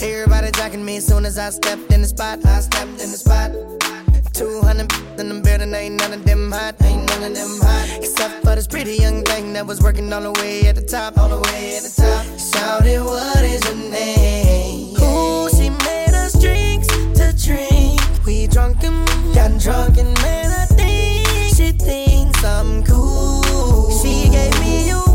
Speaker 40: Everybody jacking me as soon as I stepped in the spot. I stepped in the spot. 200 in the building, ain't none of them hot, ain't none of them hot. Except for this pretty young thing that was working all the way at the top, all the way at the top. Shouted, what is her name? Ooh, she made us drinks to drink. We drunken, got drunk and man, I think she thinks something cool. She gave me
Speaker 41: you.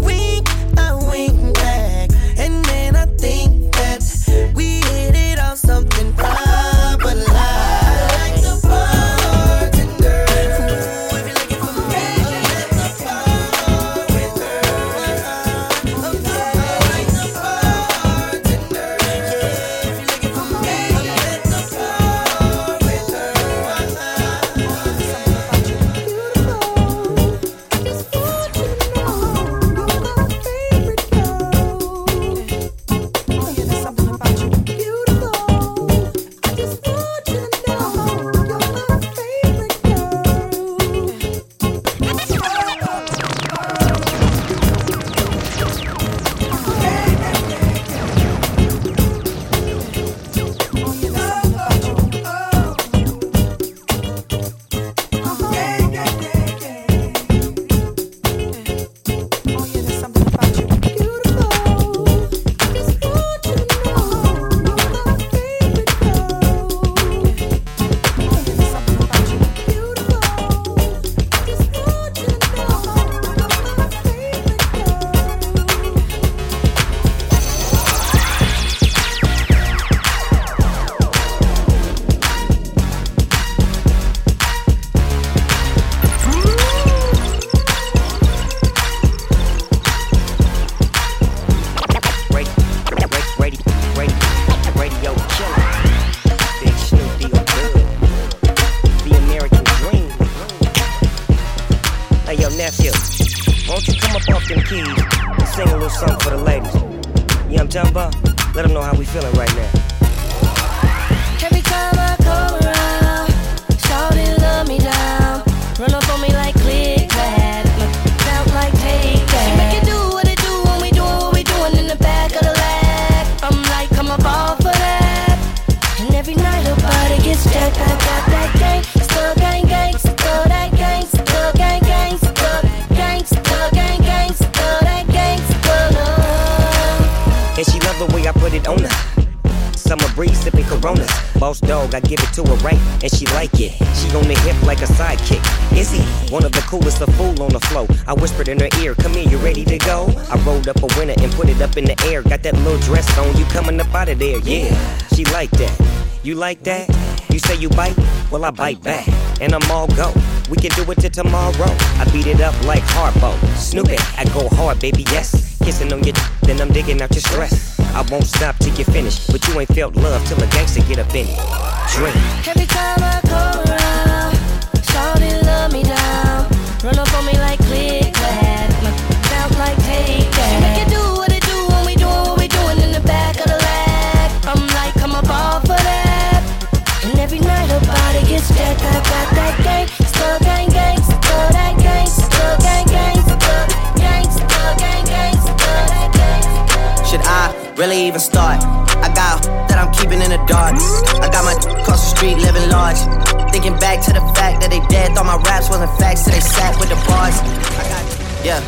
Speaker 41: Like that? You say you bite? Well, I bite back, and I'm all go. We can do it till tomorrow. I beat it up like Harpo. Snoop it, I go hard, baby, yes. Kissing on your d- then I'm digging out your stress. I won't stop till you finish, but you ain't felt love till a gangster get up in it.
Speaker 42: Really even start? I got that I'm keeping in the dark. I got my across the street living large. Thinking back to the fact that they dead, thought my raps wasn't facts, so they sat with the bars. I got, yeah.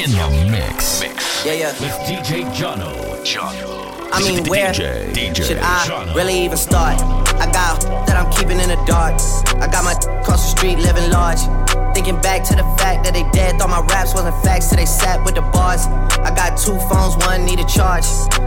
Speaker 1: In the mix. In the mix.
Speaker 42: Yeah, yeah.
Speaker 1: With DJ Jono. Jono.
Speaker 42: I mean, where
Speaker 1: DJ, DJ
Speaker 42: should I
Speaker 1: Jono.
Speaker 42: really even start? I got that I'm keeping in the dark. I got my across the street living large. Thinking back to the fact that they dead, thought my raps wasn't facts, so they sat with the bars. I got two phones, one need a charge.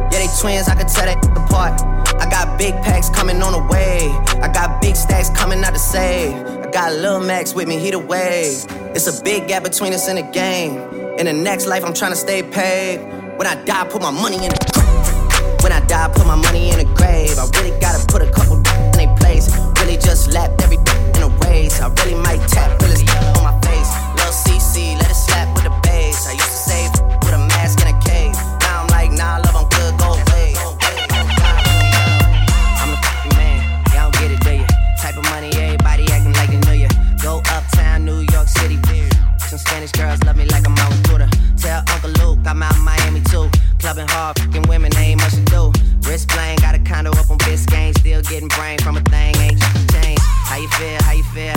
Speaker 42: Yeah, they twins, I could tell that apart. I got big packs coming on the way. I got big stacks coming out to save. I got Lil Max with me, he the wave. It's a big gap between us in the game. In the next life, I'm trying to stay paid. When I die, put my money in the when I die, put my money in a grave. I really gotta put a couple in their place. Really just lapped every in a race. I really might tap till Wrist got a condo up on Biscayne, still getting brain from a thing, ain't changed. How you feel? How you feel?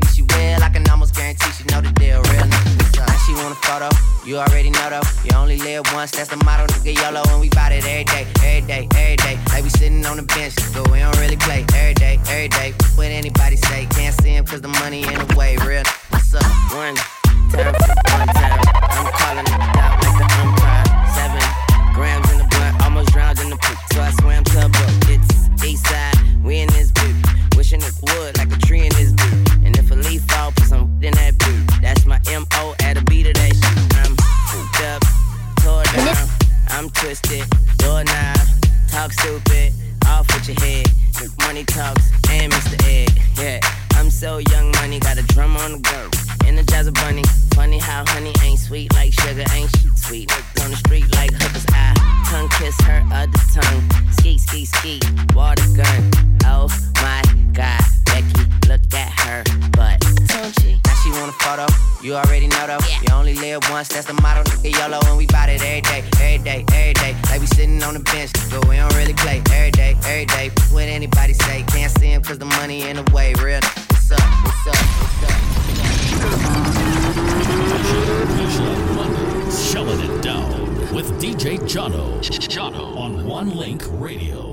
Speaker 42: she will. I can almost guarantee she know the deal, real nigga. So, she want a photo, you already know though. You only live once, that's the motto, nigga. YOLO, and we bout it every day, every day, every day. Like we sitting on the bench, but we don't really play every day, every day. What anybody say, can't see him cause the money in the way, real. What's up? One time, one time. I'm calling it out like the umpire. Seven grams in the blunt, almost drowned in the poop. So I swam to a. It's east side, we in this boot. Wishing it would like a tree in this boot. And if a leaf fall, put some in that boot. That's my MO at a beat of that shit. I'm hooked up, tore down. I'm twisted, doorknob, talk stupid, off with your head. Money talks, and Mr. Ed. Yeah, I'm so young, money got a drum on the go. Energizer bunny, funny how honey ain't sweet like sugar, ain't shit sweet. Niggas on the street like hookers, I tongue kiss her other tongue. Ski, ski, ski, water gun. Oh my god, Becky, look at her butt. Now she want a photo, you already know though. You only live once, that's the motto, nigga YOLO, and we bout it every day, every day, every day. Like we sitting on the bench, but we don't really play every day, every day. What anybody say, can't see him cause the money in the way, real.
Speaker 1: Shelling it down with DJ Jono. Jono on One Link Radio.